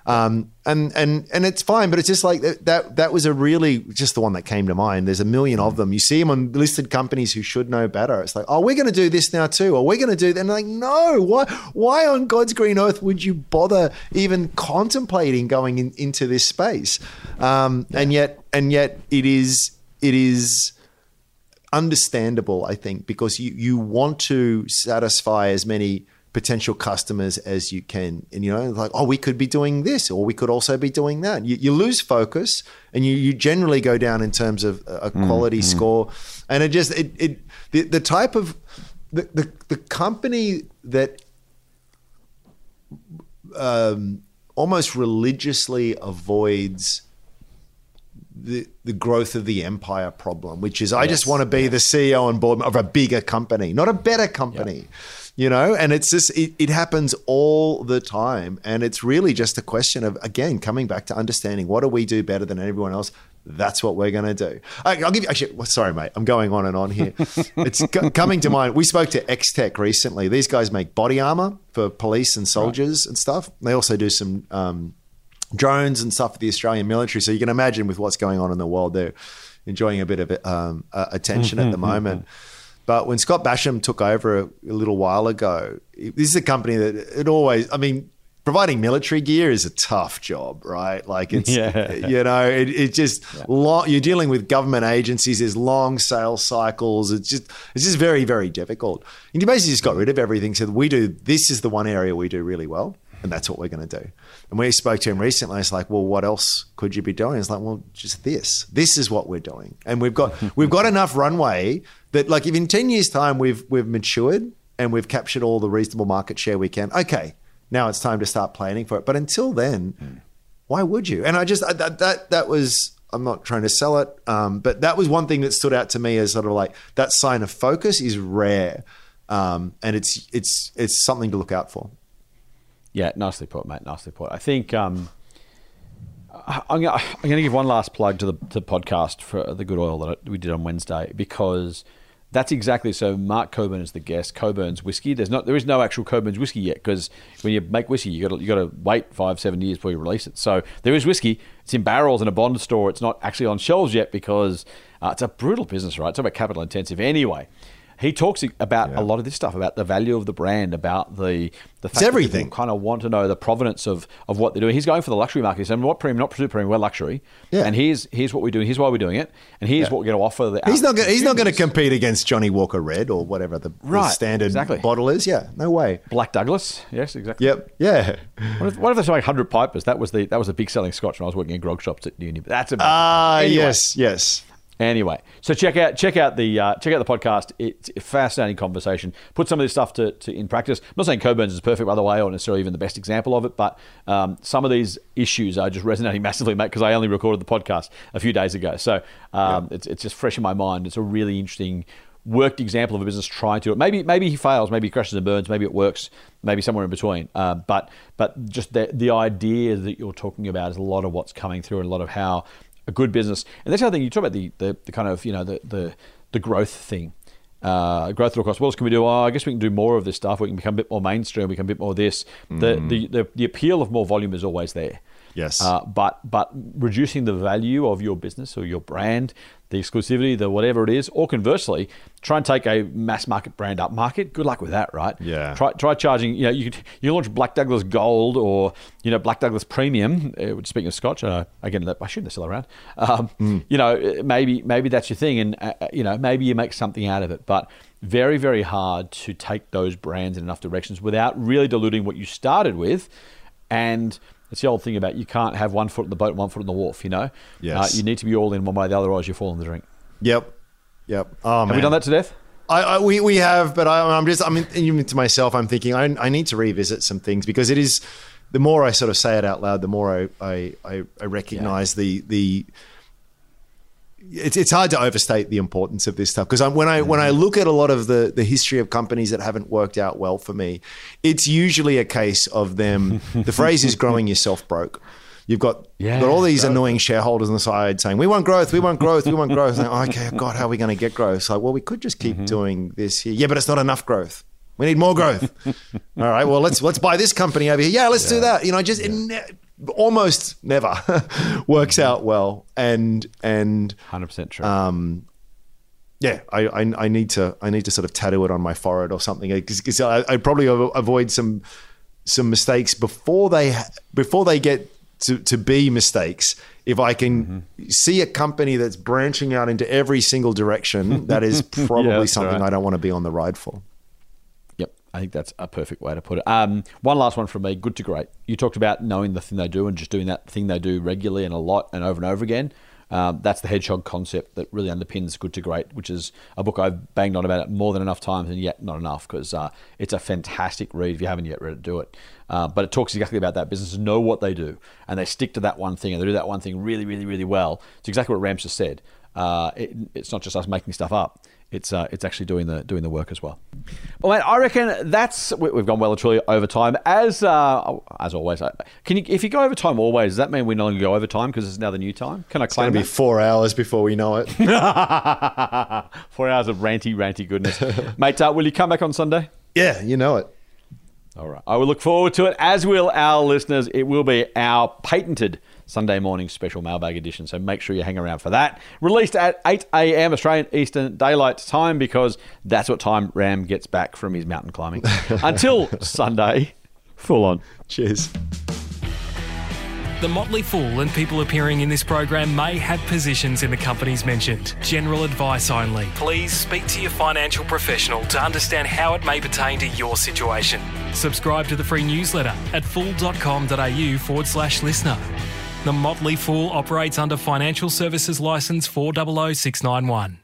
Speaker 6: um, and and and it's fine. But it's just like that. That, that was a really just the one that came to mind. There's a million of them. You see them on listed companies who should know better. It's like, oh, we're going to do this now too, or we're going to do that. And like, no, why? Why on God's green earth would you bother even contemplating going in, into this space? Um, And yet, and yet, it is. It is understandable, I think, because you, you want to satisfy as many potential customers as you can. And, you know, like, oh, we could be doing this or we could also be doing that. You, you lose focus and you, you generally go down in terms of a a quality score. And it just, it, it the, the type of, the, the, the company that um, almost religiously avoids the the growth of the empire problem, which is I just want to be the CEO and board of a bigger company, not a better company. You know, and it's just it, it happens all the time, and it's really just a question of again coming back to understanding what do we do better than everyone else. That's what we're going to do. I, I'll give you actually. well, Sorry, mate, I'm going on and on here. it's co- coming to mind. We spoke to XTEK recently. These guys make body armor for police and soldiers and stuff. They also do some um, drones and stuff for the Australian military. So you can imagine with what's going on in the world, they're enjoying a bit of um, uh, attention at the moment. But when Scott Basham took over a, a little while ago, this is a company that it always, I mean, providing military gear is a tough job, right? Like it's,
Speaker 5: Yeah.
Speaker 6: you know, it, it just, long, you're dealing with government agencies, there's long sales cycles. It's just, it's just very, very difficult. And you basically just got rid of everything. Said, we do, this is the one area we do really well. And that's what we're going to do. And we spoke to him recently. It's like, well, what else could you be doing? It's like, well, just this. This is what we're doing, and we've got we've got enough runway that, like, if in ten years' time we've we've matured and we've captured all the reasonable market share we can, okay, now it's time to start planning for it. But until then, why would you? And I just I- that that that was. I'm not trying to sell it, um, but that was one thing that stood out to me as sort of like that sign of focus is rare, um, and it's it's it's something to look out for.
Speaker 5: Yeah, nicely put, mate. Nicely put. I think um, I'm going to give one last plug to the, to the podcast for the good oil that we did on Wednesday because that's exactly so. Mark Coburn is the guest. Coburn's whiskey. There's not there is no actual Coburn's whiskey yet because when you make whiskey, you got you got to wait five seven years before you release it. So there is whiskey. It's in barrels in a bond store. It's not actually on shelves yet because uh, it's a brutal business, right? It's about capital intensive anyway. He talks about a lot of this stuff about the value of the brand, about the the fact
Speaker 6: everything.
Speaker 5: kind of want to know the provenance of, of what they're doing. He's going for the luxury market. He's saying, "What premium? Not premium. We're luxury.
Speaker 6: Yeah.
Speaker 5: And here's here's what we're doing. Here's why we're doing it. And here's what we're going to offer. The
Speaker 6: He's not. Gonna, he's not going to compete against Johnnie Walker Red or whatever the, the standard
Speaker 5: exactly.
Speaker 6: bottle is. Yeah, no way.
Speaker 5: Black Douglas. Yes, exactly.
Speaker 6: Yep. Yeah.
Speaker 5: What if, what if they say like hundred pipers? That was the that was a big selling Scotch when I was working in grog shops at uni. But that's a
Speaker 6: Ah,
Speaker 5: Anyway.
Speaker 6: yes, yes.
Speaker 5: Anyway, so check out check out the uh, check out the podcast. It's a fascinating conversation. Put some of this stuff to, to in practice. I'm not saying Coburn's is perfect by the way, or necessarily even the best example of it, but um, some of these issues are just resonating massively, mate. Because I only recorded the podcast a few days ago, so um, it's it's just fresh in my mind. It's a really interesting worked example of a business trying to do it. Maybe maybe he fails, maybe he crashes and burns, maybe it works, maybe somewhere in between. Uh, but but just the the idea that you're talking about is a lot of what's coming through and a lot of how a good business. And that's the other thing you talk about the, the, the kind of you know the the, the growth thing. Uh, growth at all costs. What else can we do? Oh, I guess we can do more of this stuff. We can become a bit more mainstream. We can be a bit more this. The, the, the the appeal of more volume is always there.
Speaker 6: Yes.
Speaker 5: Uh, but but reducing the value of your business or your brand, the exclusivity, the whatever it is, or conversely, try and take a mass market brand up market. Good luck with that, right?
Speaker 6: Yeah.
Speaker 5: Try try charging. You know, you could, you launch Black Douglas Gold or you know Black Douglas Premium. Uh, speaking of Scotch, uh, again, I assume they're still around. Um, You know, maybe maybe that's your thing, and uh, uh, you know maybe you make something out of it, but. Very, very hard to take those brands in enough directions without really diluting what you started with. And it's the old thing about you can't have one foot in the boat and one foot in the wharf, you know?
Speaker 6: Yes.
Speaker 5: Uh, you need to be all in one way or the other, otherwise you fall in the drink.
Speaker 6: Yep. Yep. Oh,
Speaker 5: Have
Speaker 6: man.
Speaker 5: we done that to death?
Speaker 6: I, I, we, we have, but I, I'm just, I mean, even to myself, I'm thinking I, I need to revisit some things because it is, the more I sort of say it out loud, the more I, I, I, I recognize the, the, it's, it's hard to overstate the importance of this stuff because when I when I mm-hmm. look at a lot of the the history of companies that haven't worked out well for me, it's usually a case of them. the phrase is growing yourself broke. You've got,
Speaker 5: Yeah,
Speaker 6: got all these annoying shareholders on the side saying, "We want growth, we want growth, we want growth." Like, okay, God, how are we going to get growth? It's like, well, we could just keep mm-hmm. doing this here. Yeah, but it's not enough growth. We need more growth. all right, well, let's let's buy this company over here. Yeah, let's do that. You know, just it ne- almost never works out well. And and
Speaker 5: 100% true.
Speaker 6: um, yeah, I, I I need to I need to sort of tattoo it on my forehead or something because I I probably avoid some some mistakes before they before they get to, to be mistakes. If I can see a company that's branching out into every single direction, that is probably
Speaker 5: that's
Speaker 6: something
Speaker 5: right.
Speaker 6: I don't want to be on the ride for.
Speaker 5: I think that's a perfect way to put it. Um, one last one from me. Good to great. You talked about knowing the thing they do and just doing that thing they do regularly and a lot and over and over again. Um, that's the hedgehog concept that really underpins Good to Great, which is a book I've banged on about it more than enough times, and yet not enough because uh, it's a fantastic read. If you haven't yet read it, do it. Uh, but it talks exactly about that. Businesses know what they do, and they stick to that one thing, and they do that one thing really, really, really well. It's exactly what Rams just said. Uh, it, it's not just us making stuff up. It's uh, it's actually doing the doing the work as well. Well, mate, I reckon that's we- we've gone well and truly over time. As uh, as always, can you if you go over time always? Does that mean we no longer go over time because it's now the new time? Can I
Speaker 6: It's going
Speaker 5: claim
Speaker 6: to be four hours before we know it.
Speaker 5: Four hours of ranty, ranty goodness, mate. Uh, will you come back on Sunday?
Speaker 6: yeah, you know it.
Speaker 5: All right. I will look forward to it, as will our listeners. It will be our patented Sunday morning special mailbag edition. So make sure you hang around for that. Released at 8 a.m. Australian Eastern Daylight Time because that's what time Ram gets back from his mountain climbing. Until Sunday, full on.
Speaker 6: Cheers.
Speaker 4: The Motley Fool and people appearing in this program may have positions in the companies mentioned. General advice only. Please speak to your financial professional to understand how it may pertain to your situation. Subscribe to the free newsletter at fool.com.au forward slash listener. The Motley Fool operates under Financial Services Licence 400691.